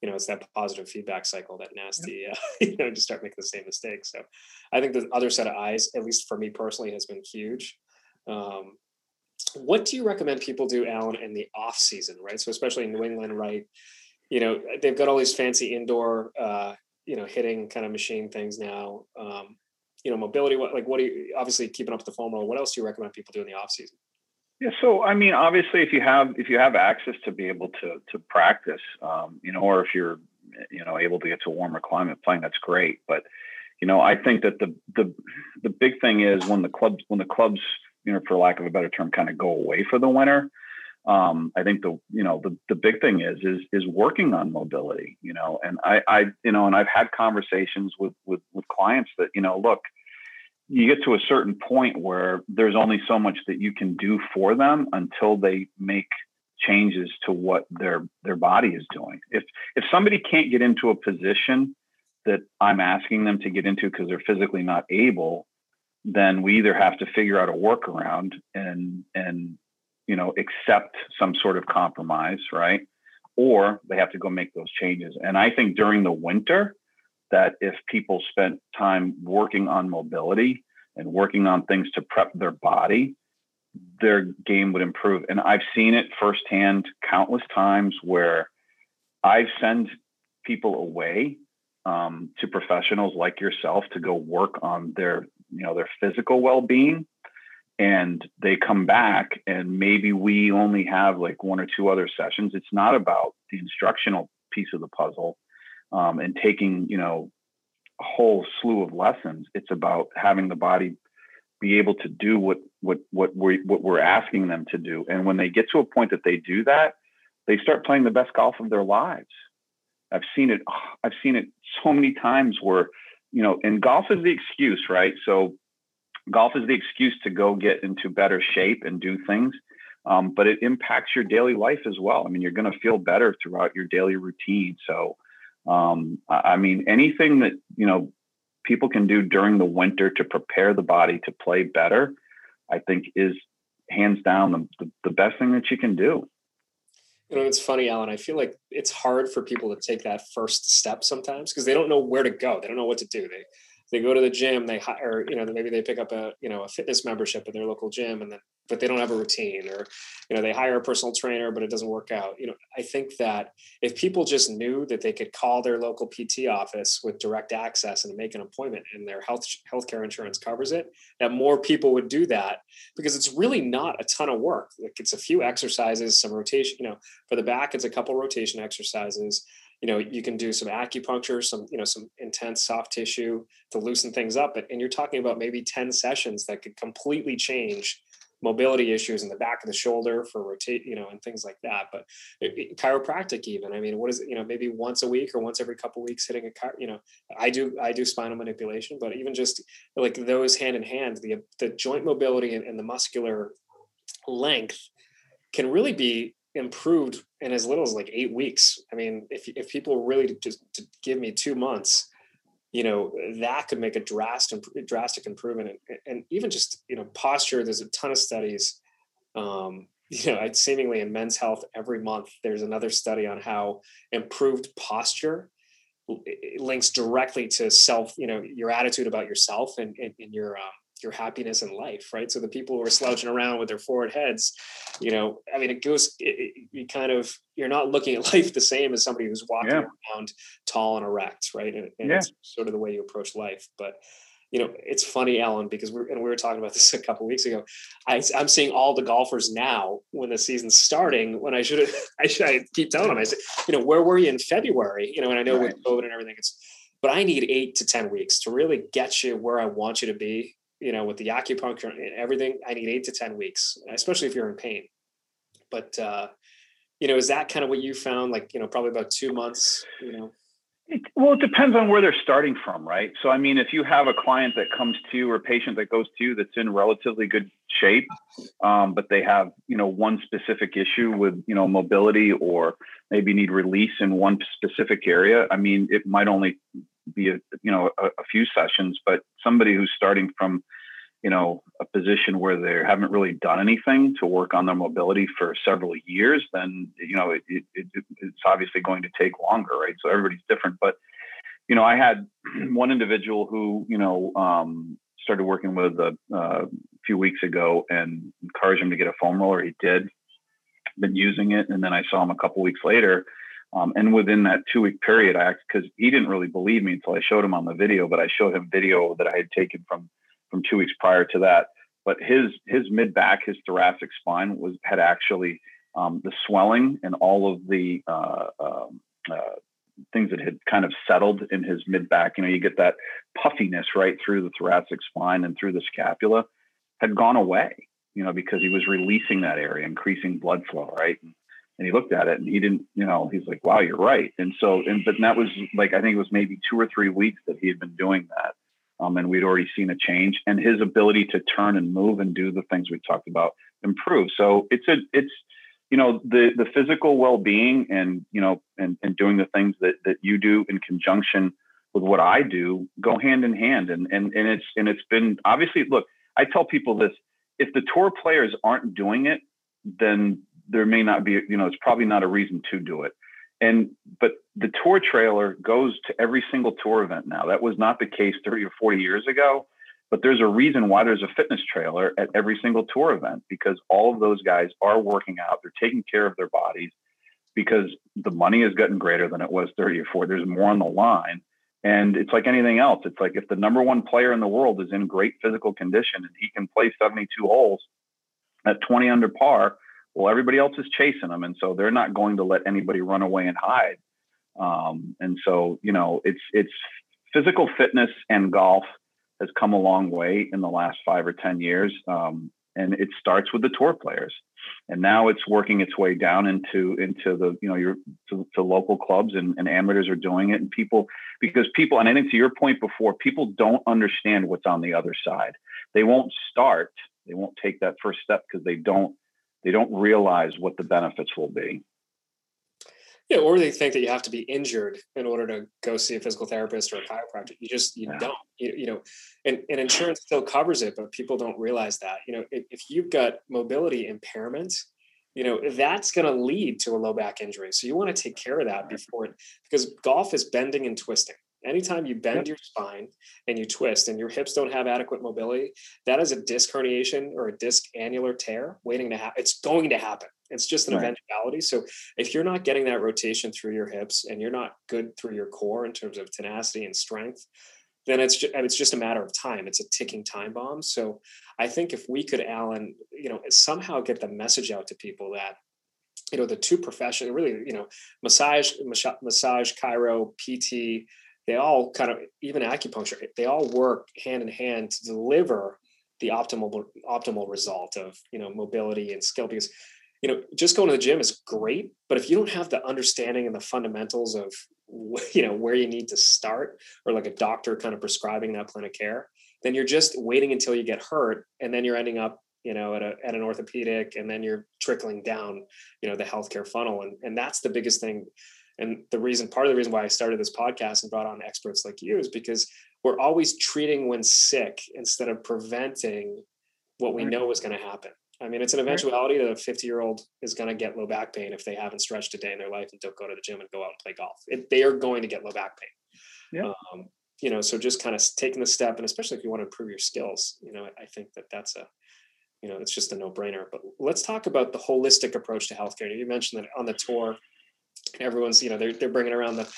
you know it's that positive feedback cycle that nasty uh, you know just start making the same mistakes. So i think the other set of eyes at least for me personally has been huge. Um, what do you recommend people do allan in the off season right? So especially in new england right? You know they've got all these fancy indoor uh, you know hitting kind of machine things now. Um, you know, mobility? What like what do you obviously keeping up with the foam roll? What else do you recommend people do in the off season? Yeah, so I mean, obviously, if you have if you have access to be able to to practice, um, you know, or if you're you know able to get to a warmer climate playing, that's great. But you know, I think that the the the big thing is when the clubs when the clubs you know, for lack of a better term, kind of go away for the winter um, I think the you know the the big thing is is is working on mobility. You know, and I I you know, and I've had conversations with with with clients that you know, look, you get to a certain point where there's only so much that you can do for them until they make changes to what their their body is doing. If if somebody can't get into a position that I'm asking them to get into because they're physically not able, then we either have to figure out a workaround and and you know accept some sort of compromise, right? Or they have to go make those changes. And I think during the winter, that if people spent time working on mobility and working on things to prep their body, their game would improve. And I've seen it firsthand countless times where I've sent people away um, to professionals like yourself to go work on their, you know, their physical well-being. And they come back, and maybe we only have like one or two other sessions. It's not about the instructional piece of the puzzle um, and taking, you know, a whole slew of lessons. It's about having the body be able to do what what what we what we're asking them to do. And when they get to a point that they do that, they start playing the best golf of their lives. I've seen it. I've seen it so many times where, you know, and golf is the excuse, right? So, golf is the excuse to go get into better shape and do things. Um, but it impacts your daily life as well. I mean, you're going to feel better throughout your daily routine. So, um, I mean, anything that you know people can do during the winter to prepare the body to play better, I think is hands down the, the, the best thing that you can do. You know, it's funny, Allan. I feel like it's hard for people to take that first step sometimes because they don't know where to go. They don't know what to do. They they go to the gym, they hire, you know, maybe they pick up a, you know, a fitness membership at their local gym and then, but they don't have a routine or, you know, they hire a personal trainer, but it doesn't work out. You know, I think that if people just knew that they could call their local PT office with direct access and make an appointment and their health healthcare insurance covers it, that more people would do that because it's really not a ton of work. Like it's a few exercises, some rotation, you know, for the back, it's a couple rotation exercises you know you can do some acupuncture some you know some intense soft tissue to loosen things up and you're talking about maybe 10 sessions that could completely change mobility issues in the back of the shoulder for rotate you know and things like that. But it, it, chiropractic even i mean what is it you know maybe once a week or once every couple weeks hitting a car, you know i do i do spinal manipulation but even just like those hand in hand the the joint mobility and, and the muscular length can really be improved in as little as like eight weeks. I mean, if if people really just give me two months, you know, that could make a drastic drastic improvement. And, and even just you know posture. There's a ton of studies. Um, you know, seemingly in men's health every month, there's another study on how improved posture links directly to self. You know, your attitude about yourself and, and, and your um, your happiness in life, right? So the people who are slouching around with their forward heads, you know, I mean, it goes, it, it, you kind of, you're not looking at life the same as somebody who's walking yeah. around tall and erect, right? And, and yeah. it's sort of the way you approach life. But, you know, it's funny, Allan, because we're, and we were talking about this a couple weeks ago. I, am seeing all the golfers now when the season's starting, when I should have, I should I keep telling them, I said, you know, where were you in February? You know, and I know right. with COVID and everything, it's, but I need eight to 10 weeks to really get you where I want you to be you know, with the acupuncture and everything, I need eight to 10 weeks, especially if you're in pain. But, uh, you know, is that kind of what you found? Like, you know, probably about two months, you know? It, well, it depends on where they're starting from, right? So, I mean, if you have a client that comes to you or patient that goes to you that's in relatively good shape, um, but they have, you know, one specific issue with, you know, mobility or maybe need release in one specific area, I mean, it might only be a you know a, a, few sessions but somebody who's starting from you know a position where they haven't really done anything to work on their mobility for several years then you know it, it, it, it's obviously going to take longer right? So everybody's different. But you know i had one individual who you know um, started working with a, uh, few weeks ago and encouraged him to get a foam roller. He did. Been using it. And then i saw him a couple weeks later um, and within that two week period, I because he didn't really believe me until I showed him on the video, but I showed him video that I had taken from from two weeks prior to that. But his his mid back, his thoracic spine was had actually um, the swelling and all of the uh, um, uh, things that had kind of settled in his mid back. You know, you get that puffiness right through the thoracic spine and through the scapula had gone away. You know, because he was releasing that area, increasing blood flow, right? And, and he looked at it and he didn't, you know, he's like, wow, you're right. And so, and, but that was like, I think it was maybe two or three weeks that he had been doing that. Um, and we'd already seen a change and his ability to turn and move and do the things we talked about improve. So it's a, it's, you know the the physical well-being and you know and, and doing the things that that you do in conjunction with what I do go hand in hand and and and it's and it's been obviously look I tell people this if the tour players aren't doing it then there may not be you know it's probably not a reason to do it and but the tour trailer goes to every single tour event now that was not the case 30 or 40 years ago but there's a reason why there's a fitness trailer at every single tour event because all of those guys are working out. They're taking care of their bodies because the money has gotten greater than it was 30 or 40. There's more on the line. And it's like anything else. It's like if the number one player in the world is in great physical condition and he can play 72 holes at 20 under par, well, everybody else is chasing them, And so they're not going to let anybody run away and hide. Um, and so, you know, it's, it's physical fitness and golf has come a long way in the last five or 10 years. Um, and it starts with the tour players. And now it's working its way down into into the you know your to, to local clubs and, and amateurs are doing it and people because people and I think to your point before people don't understand what's on the other side. They won't start. They won't take that first step because they don't they don't realize what the benefits will be. Yeah, or they think that you have to be injured in order to go see a physical therapist or a chiropractor. You just you yeah. don't. You, you know, and, and insurance still covers it, but people don't realize that. You know, if, if you've got mobility impairment, you know that's going to lead to a low back injury. So you want to take care of that before it, because golf is bending and twisting. Anytime you bend yep. your spine and you twist and your hips don't have adequate mobility, that is a disc herniation or a disc annular tear waiting to happen. It's going to happen. It's just an right. eventuality. So if you're not getting that rotation through your hips and you're not good through your core in terms of tenacity and strength, then it's just, it's just a matter of time. It's a ticking time bomb. So I think if we could, Allan, you know, somehow get the message out to people that you know the two professions really you know massage massage chiro pt they all kind of even acupuncture they all work hand in hand to deliver the optimal optimal result of you know mobility and skill because you know just going to the gym is great but if you don't have the understanding and the fundamentals of you know where you need to start or like a doctor kind of prescribing that plan of care then you're just waiting until you get hurt and then you're ending up you know at, a, at an orthopedic and then you're trickling down you know the healthcare funnel. And, and that's the biggest thing and the reason, part of the reason why I started this podcast and brought on experts like you is because we're always treating when sick instead of preventing what we know is going to happen. I mean, it's an eventuality that a 50 year old is going to get low back pain if they haven't stretched a day in their life and don't go to the gym and go out and play golf. It, they are going to get low back pain. Yeah. Um, you know, so just kind of taking the step, and especially if you want to improve your skills, you know, I think that that's a, you know, it's just a no brainer. But let's talk about the holistic approach to healthcare. You mentioned that on the tour, everyone's you know they're they're bringing around the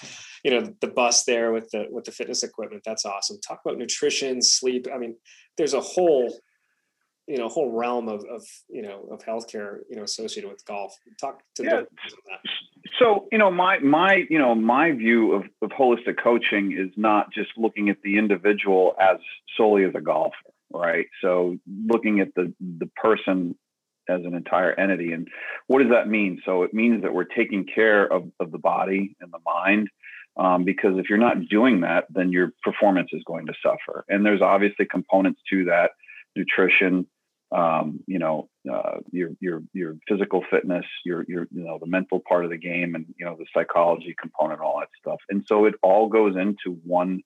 you know the bus there with the with the fitness equipment. That's awesome. Talk about nutrition sleep. I mean there's a whole you know whole realm of of you know of healthcare you know associated with golf. Talk to yeah. so you know my my you know my view of, of holistic coaching is not just looking at the individual as solely as a golfer right? So looking at the the person as an entire entity. And what does that mean? So it means that we're taking care of, of the body and the mind. Um, because if you're not doing that, then your performance is going to suffer. And there's obviously components to that: nutrition, um, you know, uh, your your your physical fitness, your your you know the mental part of the game, and you know the psychology component, all that stuff. And so it all goes into one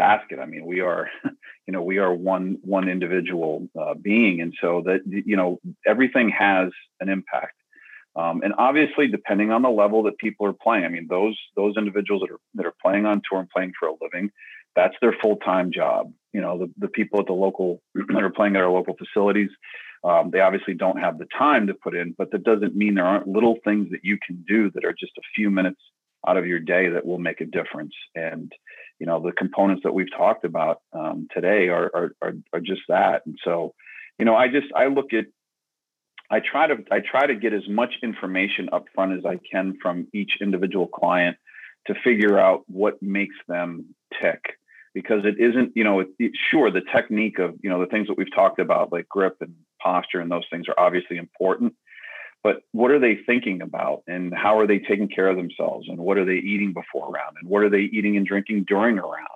basket. I mean, we are, you know, we are one one individual uh, being, and so that you know everything has an impact. Um, and obviously, depending on the level that people are playing, I mean, those those individuals that are that are playing on tour and playing for a living, that's their full time job. You know, the the people at the local that are playing at our local facilities, um, they obviously don't have the time to put in, but that doesn't mean there aren't little things that you can do that are just a few minutes out of your day that will make a difference. And you know the components that we've talked about um, today are, are, are are just that. And so you know i just i look at i try to i try to get as much information up front as i can from each individual client to figure out what makes them tick. Because it isn't you know it, it, sure the technique of you know the things that we've talked about like grip and posture and those things are obviously important but what are they thinking about? And how are they taking care of themselves? And what are they eating before round? And what are they eating and drinking during a round?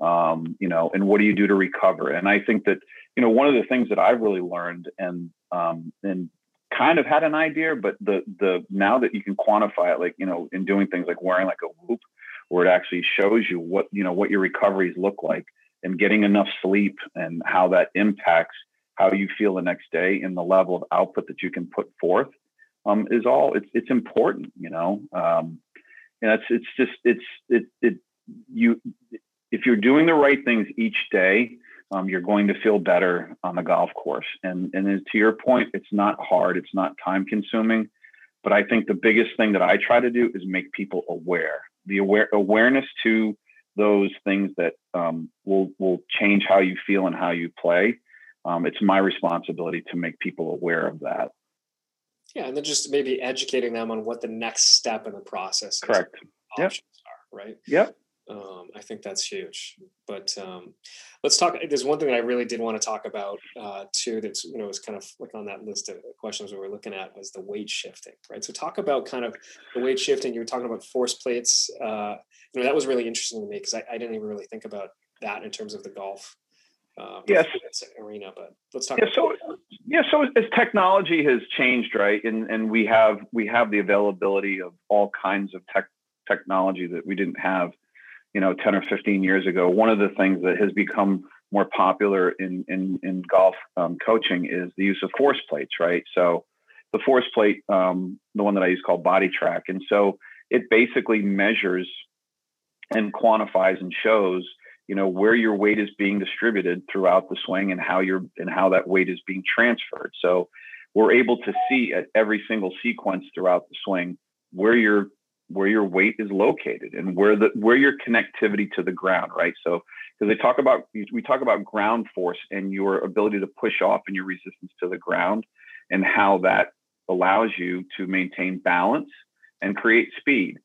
Um, you know and what do you do to recover? And i think that you know one of the things that i've really learned and um, and kind of had an idea, but the the now that you can quantify it, like you know, in doing things like wearing like a WHOOP, where it actually shows you what you know what your recoveries look like, and getting enough sleep, and how that impacts how you feel the next day, and the level of output that you can put forth, um, is all it's it's important, you know. Um, and it's it's just it's it it you if you're doing the right things each day um, you're going to feel better on the golf course. And and to your point, it's not hard, it's not time consuming, but I think the biggest thing that I try to do is make people aware. The aware awareness to those things that um, will will change how you feel and how you play. Um, it's my responsibility to make people aware of that. Yeah, and then just maybe educating them on what the next step in the process Correct. Yep. Are, right? Yep. Um, I think that's huge. But um, let's talk. There's one thing that I really did want to talk about uh, too. That's you know was kind of like on that list of questions we were looking at was the weight shifting, right? So talk about kind of the weight shifting. You were talking about force plates. Uh, you know that was really interesting to me because I, I, didn't even really think about that in terms of the golf. Uh, yes. arena, but let's talk. Yeah, so yeah, so as technology has changed, right, and and we have we have the availability of all kinds of tech technology that we didn't have you know 10 or 15 years ago one of the things that has become more popular in in, in golf um, coaching is the use of force plates right so the force plate um, the one that i use called BodiTrak, and so it basically measures and quantifies and shows you know where your weight is being distributed throughout the swing and how you're and how that weight is being transferred. So we're able to see at every single sequence throughout the swing where your where your weight is located and where the where your connectivity to the ground right? So because they talk about we talk about ground force and your ability to push off and your resistance to the ground and how that allows you to maintain balance and create speed.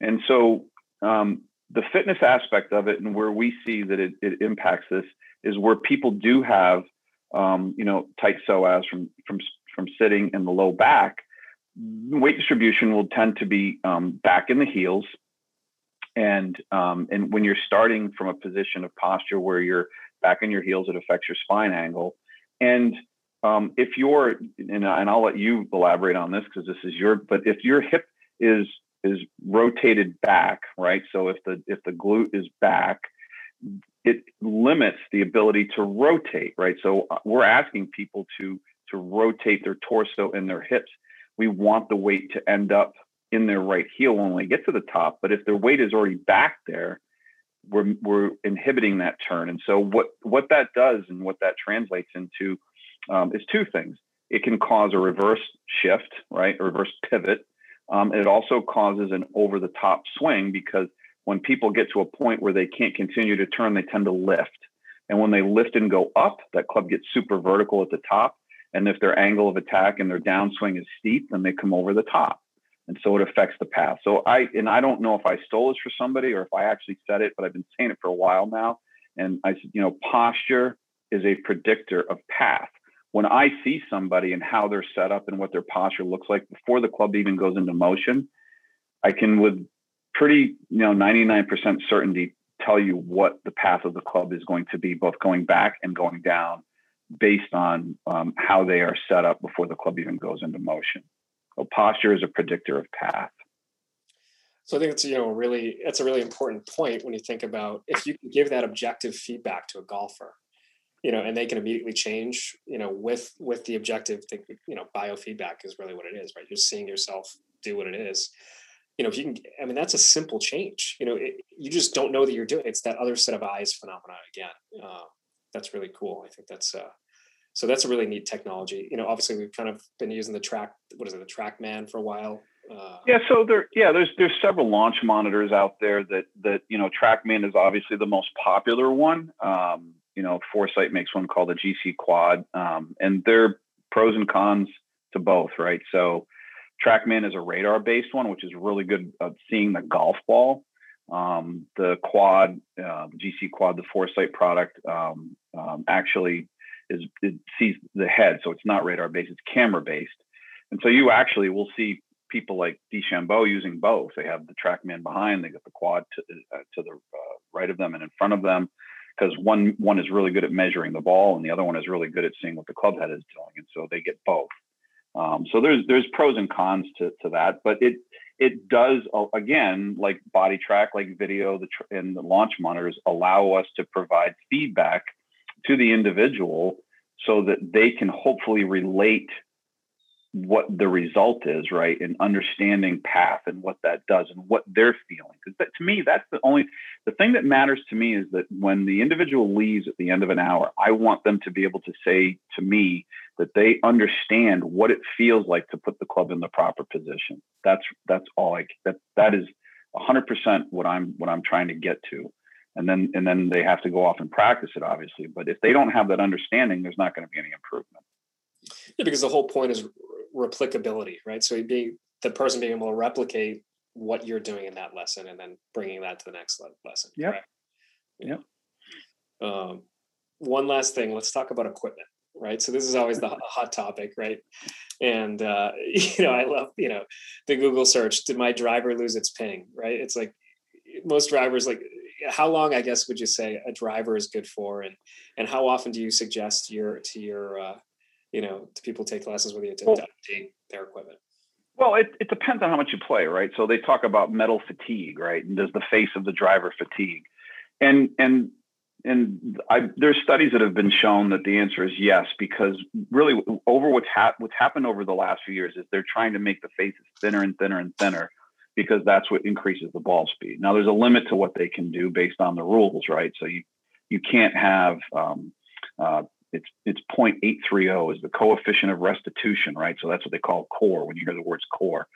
And so um, the fitness aspect of it and where we see that it, it impacts this is where people do have um, you know tight psoas from from from sitting in the low back weight distribution will tend to be um, back in the heels. And um, and when you're starting from a position of posture where you're back in your heels, it affects your spine angle. And um, if you're and, and I'll let you elaborate on this because this is your but if your hip is is rotated back, right? So if the if the glute is back, it limits the ability to rotate, right? So uh, we're asking people to to rotate their torso and their hips we want the weight to end up in their right heel when they get to the top. But if their weight is already back there, we're we're inhibiting that turn. And so what what that does and what that translates into um, is two things. It can cause a reverse shift, right? A reverse pivot. Um, it also causes an over the top swing because when people get to a point where they can't continue to turn, they tend to lift. And when they lift and go up, that club gets super vertical at the top. And if their angle of attack and their downswing is steep, then they come over the top. And so it affects the path. So I, and I don't know if I stole this for somebody or if I actually said it, but I've been saying it for a while now. And I said, you know, posture is a predictor of path. When I see somebody and how they're set up and what their posture looks like before the club even goes into motion, I can with pretty, you know, 99% certainty tell you what the path of the club is going to be, both going back and going down based on um, how they are set up before the club even goes into motion. So posture is a predictor of path. So I think it's you know really it's a really important point when you think about if you can give that objective feedback to a golfer, you know, and they can immediately change, you know, with with the objective, Think, you know, biofeedback is really what it is, right? You're seeing yourself do what it is. You know, if you can, I mean, that's a simple change. You know, it, you just don't know that you're doing. It's that other set of eyes phenomenon again. Uh, that's really cool. I think that's uh, so that's a really neat technology. You know, obviously we've kind of been using the track, what is it, the TrackMan for a while. Uh, yeah, so there, yeah, there's there's several launch monitors out there that that you know TrackMan is obviously the most popular one. Um, you know, Foresight makes one called the GC Quad, um, and they're pros and cons to both, right? So TrackMan is a radar based one, which is really good at seeing the golf ball. Um, the quad, uh, the GC Quad, the Foresight product, um, um, actually is it sees the head, so it's not radar based; it's camera based. And so you actually will see people like DeChambeau using both. They have the TrackMan behind, they got the quad to, uh, to the uh, right of them and in front of them, because one one is really good at measuring the ball, and the other one is really good at seeing what the club head is doing, and so they get both. Um, so there's there's pros and cons to to that, but it it does again like BodiTrak, like video, the tr- and the launch monitors allow us to provide feedback to the individual so that they can hopefully relate what the result is, right? And understanding path and what that does and what they're feeling. Because to me, that's the only the thing that matters to me is that when the individual leaves at the end of an hour, I want them to be able to say to me that they understand what it feels like to put the club in the proper position. That's that's all I that that is 100% what I'm what I'm trying to get to. And then and then they have to go off and practice it obviously, but if they don't have that understanding, there's not going to be any improvement. Yeah, because the whole point is replicability, right? So being the person being able to replicate what you're doing in that lesson and then bringing that to the next lesson. Yeah. Yeah. Um, one last thing, let's talk about equipment, right? So this is always the hot topic, right? And uh, you know, I love you know the Google search. Did my driver lose its ping? Right? It's like most drivers like how long I guess would you say a driver is good for, and and how often do you suggest your to your uh, you know, to people take classes with you to, well, update their equipment? Well, it, it depends on how much you play, right? So they talk about metal fatigue, right? And does the face of the driver fatigue? And and and I, there's studies that have been shown that the answer is yes, because really over what's, hap- what's happened over the last few years is they're trying to make the faces thinner and thinner and thinner because that's what increases the ball speed. Now there's a limit to what they can do based on the rules, right? So you you can't have um, uh, it's it's 0.830 is the coefficient of restitution, right? So that's what they call COR when you hear the words COR.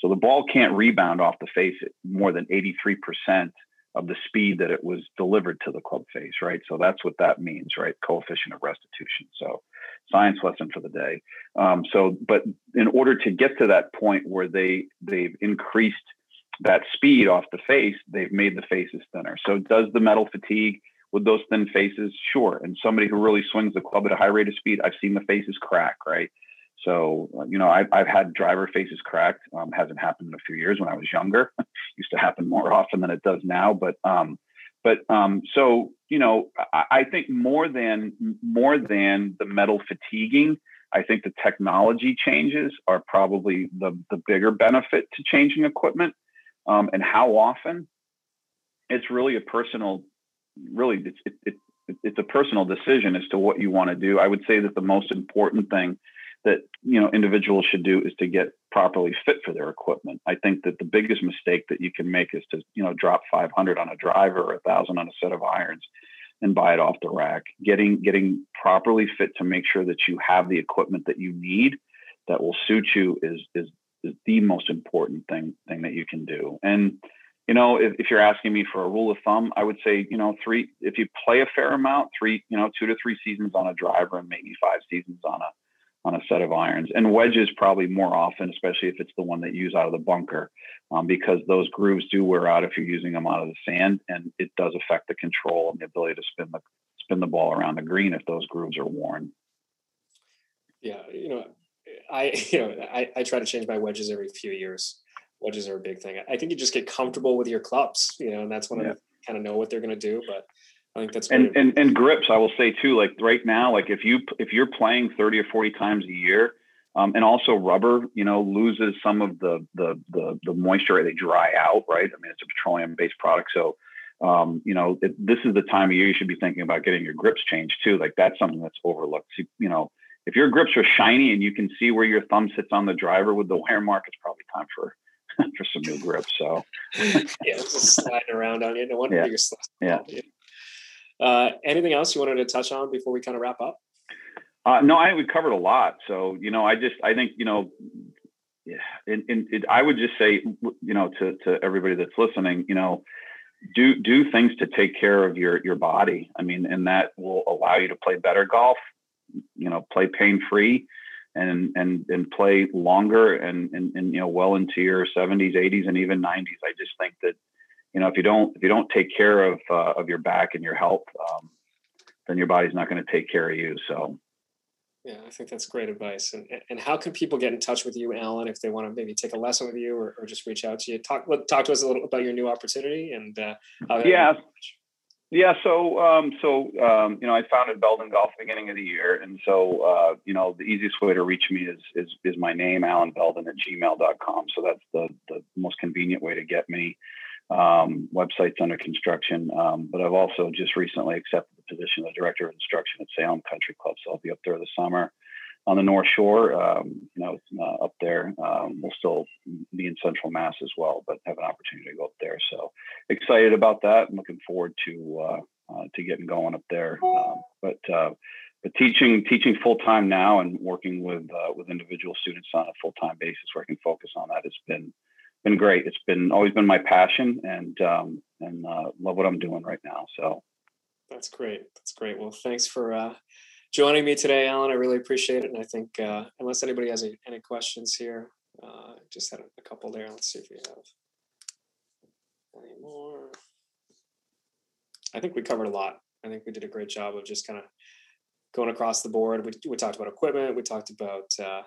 So the ball can't rebound off the face more than 83% of the speed that it was delivered to the club face, right? So that's what that means, right? Coefficient of restitution. So science lesson for the day. Um, so, but in order to get to that point where they they've increased that speed off the face, they've made the faces thinner. So does the metal fatigue? With those thin faces, sure. And somebody who really swings the club at a high rate of speed, I've seen the faces crack, right? So, you know, I've, I've had driver faces cracked. Um, hasn't happened in a few years when I was younger. Used to happen more often than it does now. But, um, but um, so you know, I, I think more than more than the metal fatiguing, I think the technology changes are probably the the bigger benefit to changing equipment. Um, and how often? It's really a personal really it's it, it, it's a personal decision as to what you want to do. I would say that the most important thing that you know individuals should do is to get properly fit for their equipment. I think that the biggest mistake that you can make is to you know drop 500 on a driver or a thousand on a set of irons and buy it off the rack. Getting getting properly fit to make sure that you have the equipment that you need that will suit you is is is the most important thing thing that you can do. And you know, if, if, you're asking me for a rule of thumb, I would say, you know, three, if you play a fair amount, three, you know, two to three seasons on a driver and maybe five seasons on a, on a set of irons and wedges probably more often, especially if it's the one that you use out of the bunker, um, because those grooves do wear out if you're using them out of the sand and it does affect the control and the ability to spin the, spin the ball around the green if those grooves are worn. Yeah. You know, I, you know, I, I try to change my wedges every few years wedges are a big thing. I think you just get comfortable with your clubs, you know, and that's when yeah. I kind of know what they're going to do. But I think that's and, and and grips. I will say too, like right now, like if you if you're playing thirty or forty times a year, um, and also rubber, you know, loses some of the the the, the moisture. They dry out, right? I mean, it's a petroleum based product, so. Um, you know, it, this is the time of year you should be thinking about getting your grips changed too. Like that's something that's overlooked. So, you know, if your grips are shiny and you can see where your thumb sits on the driver with the wear mark, it's probably time for for some new grips. So yeah, just sliding around on you. No wonder yeah. you're sliding. Yeah. Uh, anything else you wanted to touch on before we kind of wrap up? Uh, no, I we covered a lot. So you know, I just I think you know, yeah, and, and it, I would just say you know to to everybody that's listening, you know, do do things to take care of your your body. I mean, and that will allow you to play better golf. You know, play pain free and and and play longer and, and and you know well into your 70s 80s and even 90s i just think that you know if you don't if you don't take care of uh, of your back and your health um, then your body's not going to take care of you so. Yeah i think that's great advice. And and how can people get in touch with you allan if they want to maybe take a lesson with you or, or just reach out to you? Talk talk to us a little about your new opportunity and uh, yeah Yeah, so um, so um, you know, I founded Belden Golf beginning of the year, and so uh, you know, the easiest way to reach me is is is my name, Allan Belden at gmail.com. So that's the the most convenient way to get me. Um, website's under construction, um, but I've also just recently accepted the position of director of instruction at Salem Country Club, so I'll be up there this summer on the North Shore. Um, you know, uh, up there. Um, we'll still be in Central Mass as well, but have an opportunity to go up there. So excited about that. I'm looking forward to uh, uh, to getting going up there. Um, but uh, but teaching teaching full time now and working with uh, with individual students on a full time basis where I can focus on that has been been great. It's been always been my passion and um, and love what I'm doing right now. So that's great. That's great. Well, thanks for joining me today, Allan. I really appreciate it. And I think uh, unless anybody has any, any questions here, uh, just had a couple there. Let's see if we have any more. I think we covered a lot. I think we did a great job of just kind of going across the board. We, we talked about equipment. We talked about uh,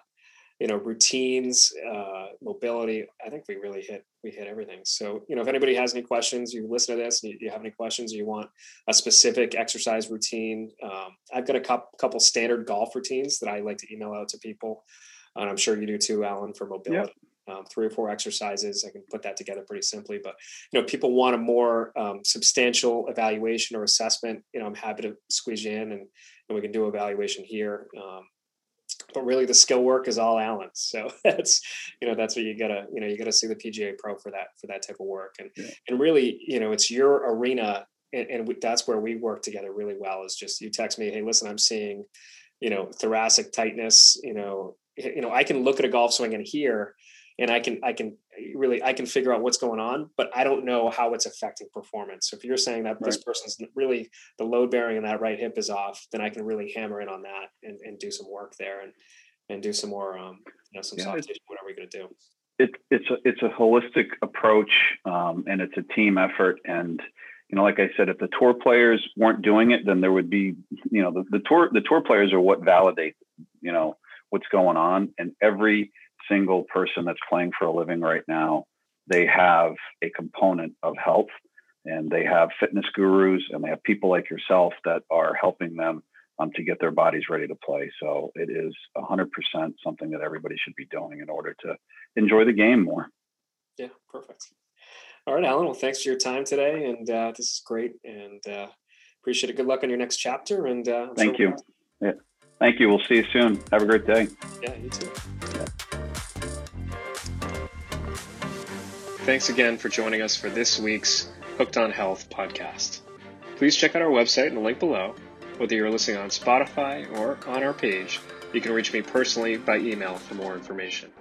you know routines uh, mobility i think we really hit we hit everything so you know if anybody has any questions you listen to this and you, you have any questions or you want a specific exercise routine um, i've got a couple standard golf routines that i like to email out to people and i'm sure you do too allan for mobility yep. um, three or four exercises i can put that together pretty simply but you know people want a more um, substantial evaluation or assessment you know i'm happy to squeeze you in and, and we can do evaluation here um, but really the skill work is all Allan's. So that's you know that's what you gotta you know you gotta see the PGA Pro for that for that type of work. And yeah. and really you know it's your arena, and, and we, that's where we work together really well. Is just you text me, hey, listen, I'm seeing you know thoracic tightness. You know you know I can look at a golf swing and hear and I can I can really I can figure out what's going on, but I don't know how it's affecting performance. So if you're saying that right. this person's really the load bearing in that right hip is off, then I can really hammer in on that and, and do some work there and and do some more um, you know some yeah, soft tissue, whatever you're going to do. It, it's a it's a holistic approach um, and it's a team effort and you know like I said if the tour players weren't doing it then there would be you know the, the tour the tour players are what validate you know what's going on and every single person that's playing for a living right now, they have a component of health and they have fitness gurus and they have people like yourself that are helping them um, to get their bodies ready to play. So it is 100% something that everybody should be doing in order to enjoy the game more. Yeah, perfect. All right, Allan. Well, thanks for your time today, and uh, this is great, and uh, appreciate it. Good luck on your next chapter, and uh, thank sure you. Yeah, thank you. We'll see you soon. Have a great day. Yeah, you too. Thanks again for joining us for this week's Hooked on Health podcast. Please check out our website in the link below. Whether you're listening on Spotify or on our page, you can reach me personally by email for more information.